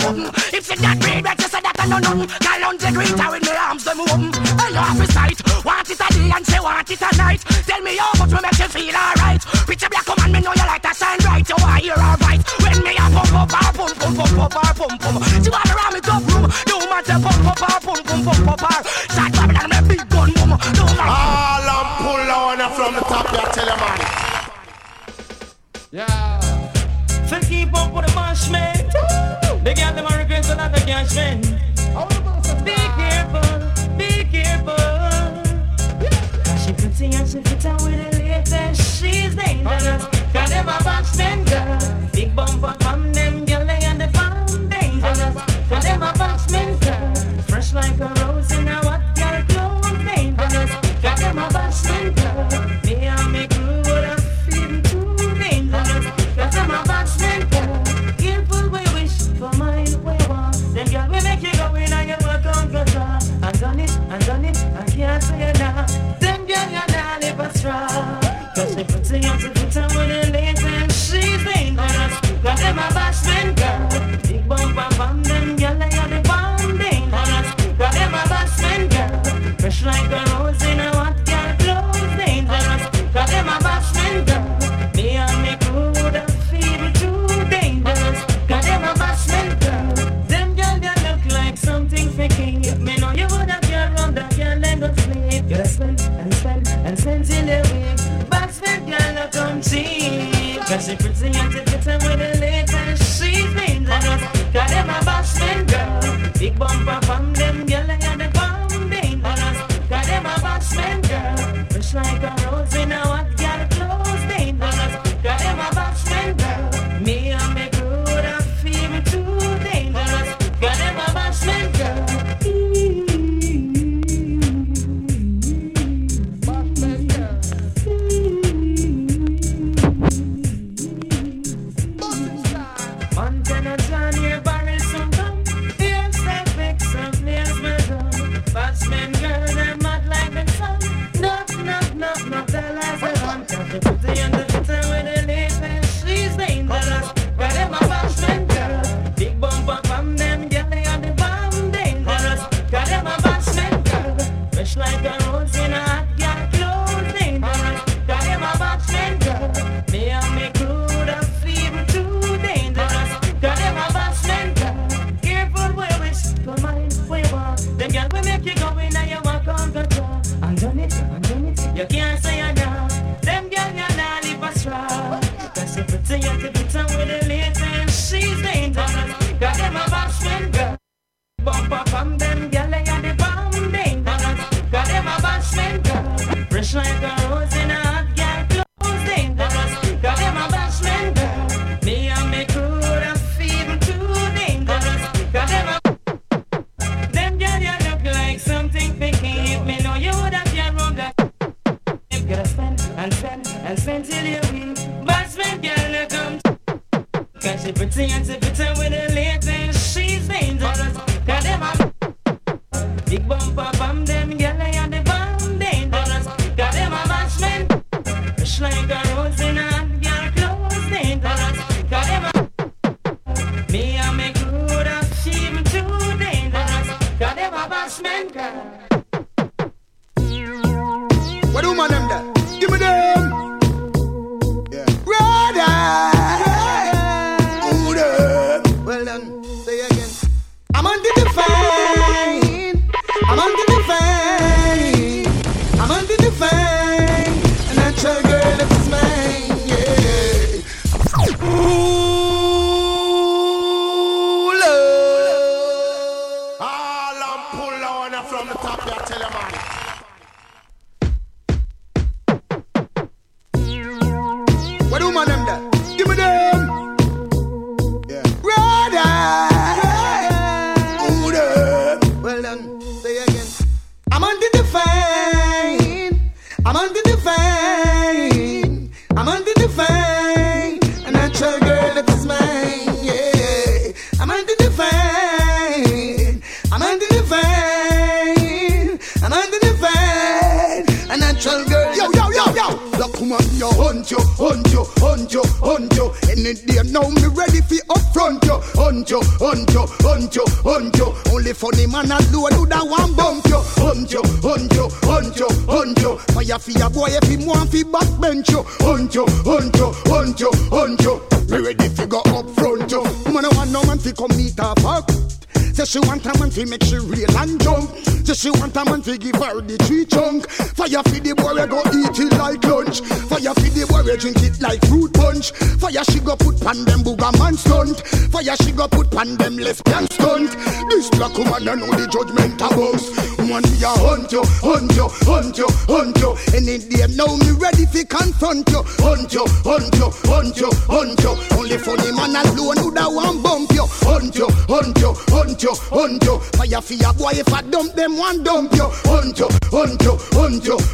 If she not breed, that you say I know nothing. Girl on the greet her with me arms them open. Hey, off his sight. Want it a day and she want it a night. Tell me how much will make you feel alright. Pretty black woman, me know you like to shine bright. You want hear her bite. When me a pump up her, pump pump pump pump her, pump pump. She want to ram it up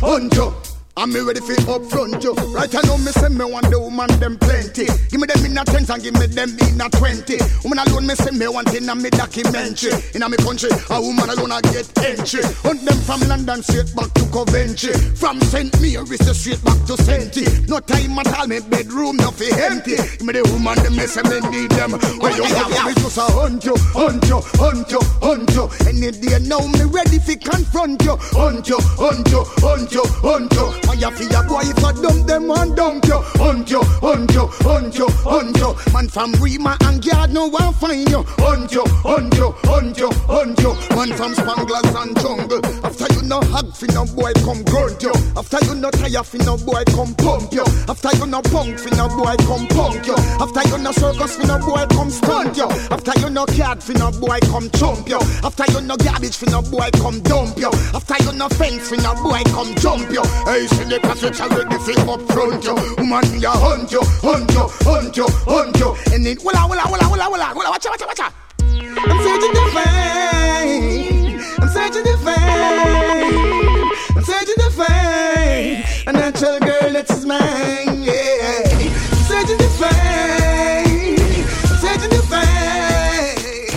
you. I'm me ready for up front you. Right I me say me want the woman them plenty. Give me them in a tens and give me them in a twenty. Woman alone me say me want in a me documentary. In a me country, a woman alone I get entry. Hunt them from London straight back to Coventry. From St. Mary's straight back to Senti. No time at all, me bedroom no fi empty. Give me the woman them me say me need them. When you have me just a hunt you, hunt you, hunt you, hunt you. Any day now me ready fi confront you. Hunt you, hunt you, hunt you, hunt you. Fire fi a boy if I dump them and dump you. Hunt you, hunt you, hunt you, hunt you. Man from Rima and Yard no one find you. Hunt you, hunt you, hunt you, hunt you. Man from Spanglers and Jungle. After you no hug fi no boy come grunt you. After you no tire fi no boy come pump you. After you no punk fi no boy come punk you. After you no circus fi no boy come stunt you. After you no cat fi no boy come chump you. After you no garbage fi no boy come dump you. After you no fence fi no boy come jump you. Hey, see the passage already fi up front you. Woman me a hunt you, hunt you, hunt you, hunt you. And it walla walla walla walla walla walla watcha watcha watcha. I'm searching the fame. I'm searching the fame. I'm searching the fame. A natural girl that is mine. Yeah. I'm searching the fame. I'm searching the fame.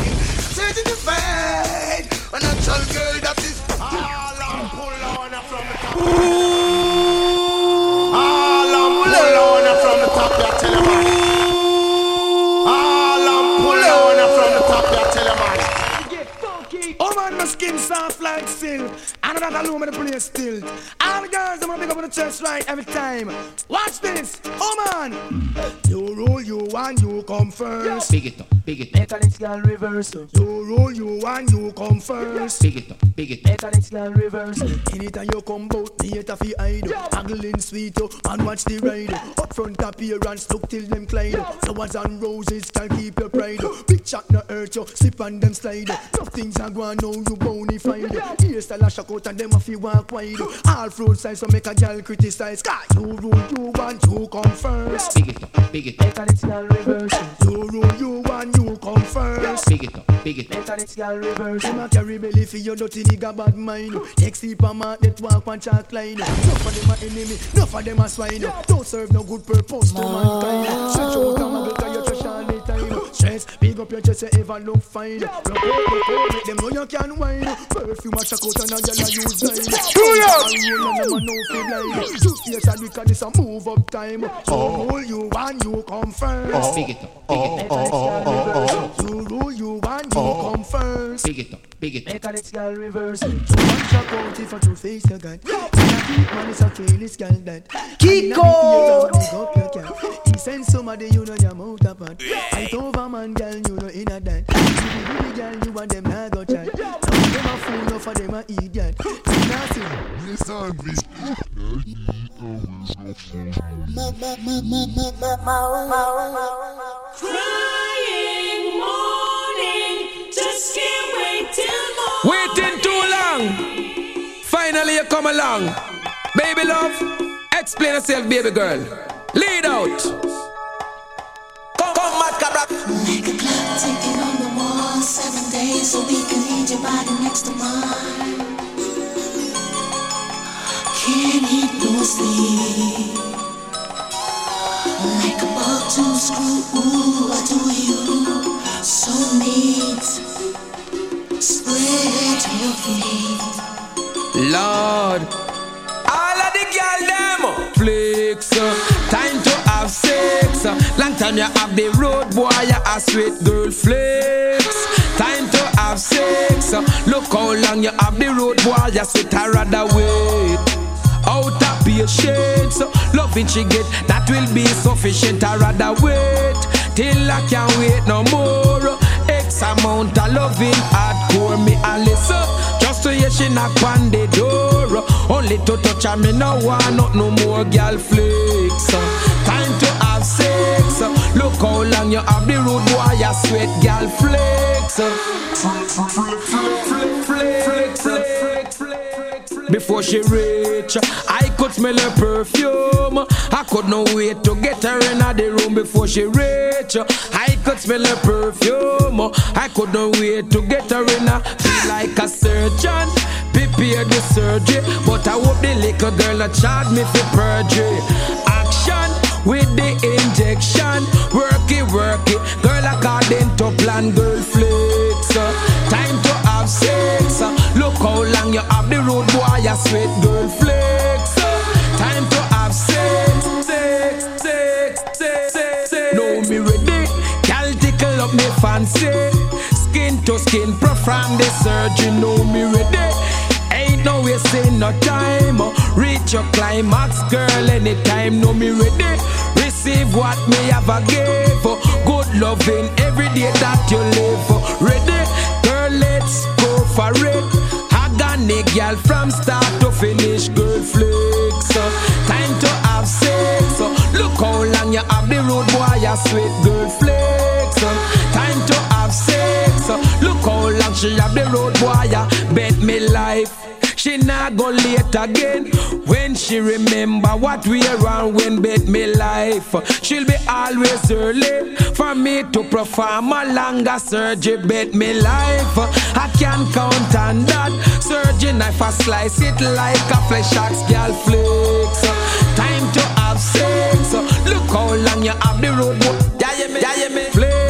Searching the fame. A natural girl that is. All I'm pull on from the top. My skin soft like silk And that alone in the place still. All the girls, I'm gonna pick up on the chest right every time. Watch this. Oh man. You roll you and you come first. Big it up, big it up. Mechanics girl reverse. You roll you and you come first. Big it up, big it up. Mechanics girl reverse. Anytime you come bout, me hate a fi hide. Haggling sweet oh, and watch the ride. Up front appearance, look till them glide. Flowers and roses can keep your pride. Big chat no hurt you, slip on them slide. Tough things are going now you bonafide. Hairstyle a shock out and them a fi walk wide. All fruit size so make a girl criticize. Cause you rule you want you come first. Big it up, big it up. Mechanics girl reverse. You rule you want you come first. Big it up, big it up. Mechanics girl reverse. Them a carry belly for your dirty nigga bad mind. Take sleep a man that walk on chalk line. Enough of them a enemy, enough of them a swine. Don't serve no good purpose to mankind. Stretch out and muggle 'cause you trash all the time. Stress, big up your chest, you ever look fine. Look out, look out, make them know you can wine. Perfume a check out and a gyal a use line. True, yeah. Roll and them a know fi blind. Two face a because this a move up time. So roll you and you come first. Big it up, big it up. You rule you and you come first. Big it up, big it up. Mechanics girl reverse. One check out if a true face you got. Man is a fearless girl that. Kiko! He send somebody you know your mouth apart. Fight over man girl you know in a that. The girl you and them not go chat. Some of them a fool, enough of them a idiot. See nothing. Listen, Crying morning, just can't wait till morning. Waiting too long. Finally, you come along. Baby love, explain yourself, baby girl. Lead out. Come, come, Mad Cobra. Make a clock ticking on the wall. Seven days a week, I need your body next to mine. Can't eat no sleep. Like a bolt to screw, ooh, I do you so neat. Spread your feet. Lord, all of the girl them flex. uh, Time to have sex. Time you have the road boy, you a sweet girl flex. Time to have sex. Look how long you have the road boy, you sweet I rather wait. Out of patience, loving she get that will be sufficient. I rather wait till I can't wait no more. X amount of loving hardcore me a listen. Just to hear she knock on the door. Only to touch her, me no want not no more girl flicks. Time to. Look how long you have the road boy, you sweat girl flex, Before she reach, I could smell her perfume. I could not wait to get her in the room before she reach. I could smell her perfume. I could not wait to get her in a feel like a surgeon. Prepare the surgery, but I hope the little girl not charge me for perjury. Action with the injection, work it, work it. Girl, according to plan, girl flicks. Uh. Time to have sex. Uh. Look how long you have the road boy, you sweet girl flex. Uh. Time to have sex, sex, sex, sex, sex, sex. Know me ready, gal tickle up me fancy. Skin to skin, perform the surgery. Know me ready. Ain't no wasting no time. Reach your climax, girl, anytime. Know me ready. Receive what me have a give. Good loving every day that you live. Ready, girl, let's go for it. Agony, girl, from start to finish, girl, flex. Time to have sex. Look how long you have the road, boy, you sweet girl, flex. Time to have sex. Look how long she have the road, boy, you bet me life. She not go late again when she remember what we around when bet me life. She'll be always early for me to perform a longer surgery. Bet me life. I can't count on that. Surgery knife, I slice it like a flesh axe, girl flicks. Time to have sex. Look how long you have the road. Yeah, yeah, yeah, yeah.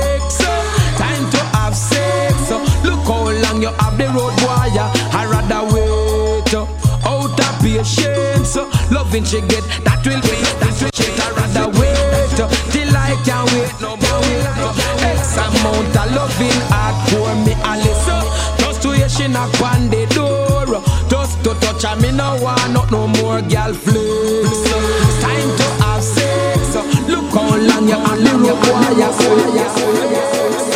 Loving she get that will be that will she I rather wait till I can't wait no more. X amount of loving hardcore me a listen. Just to hear she knock on the door, just to touch and me no want not no more gal flex. Time to have sex. Look how long you only require sex.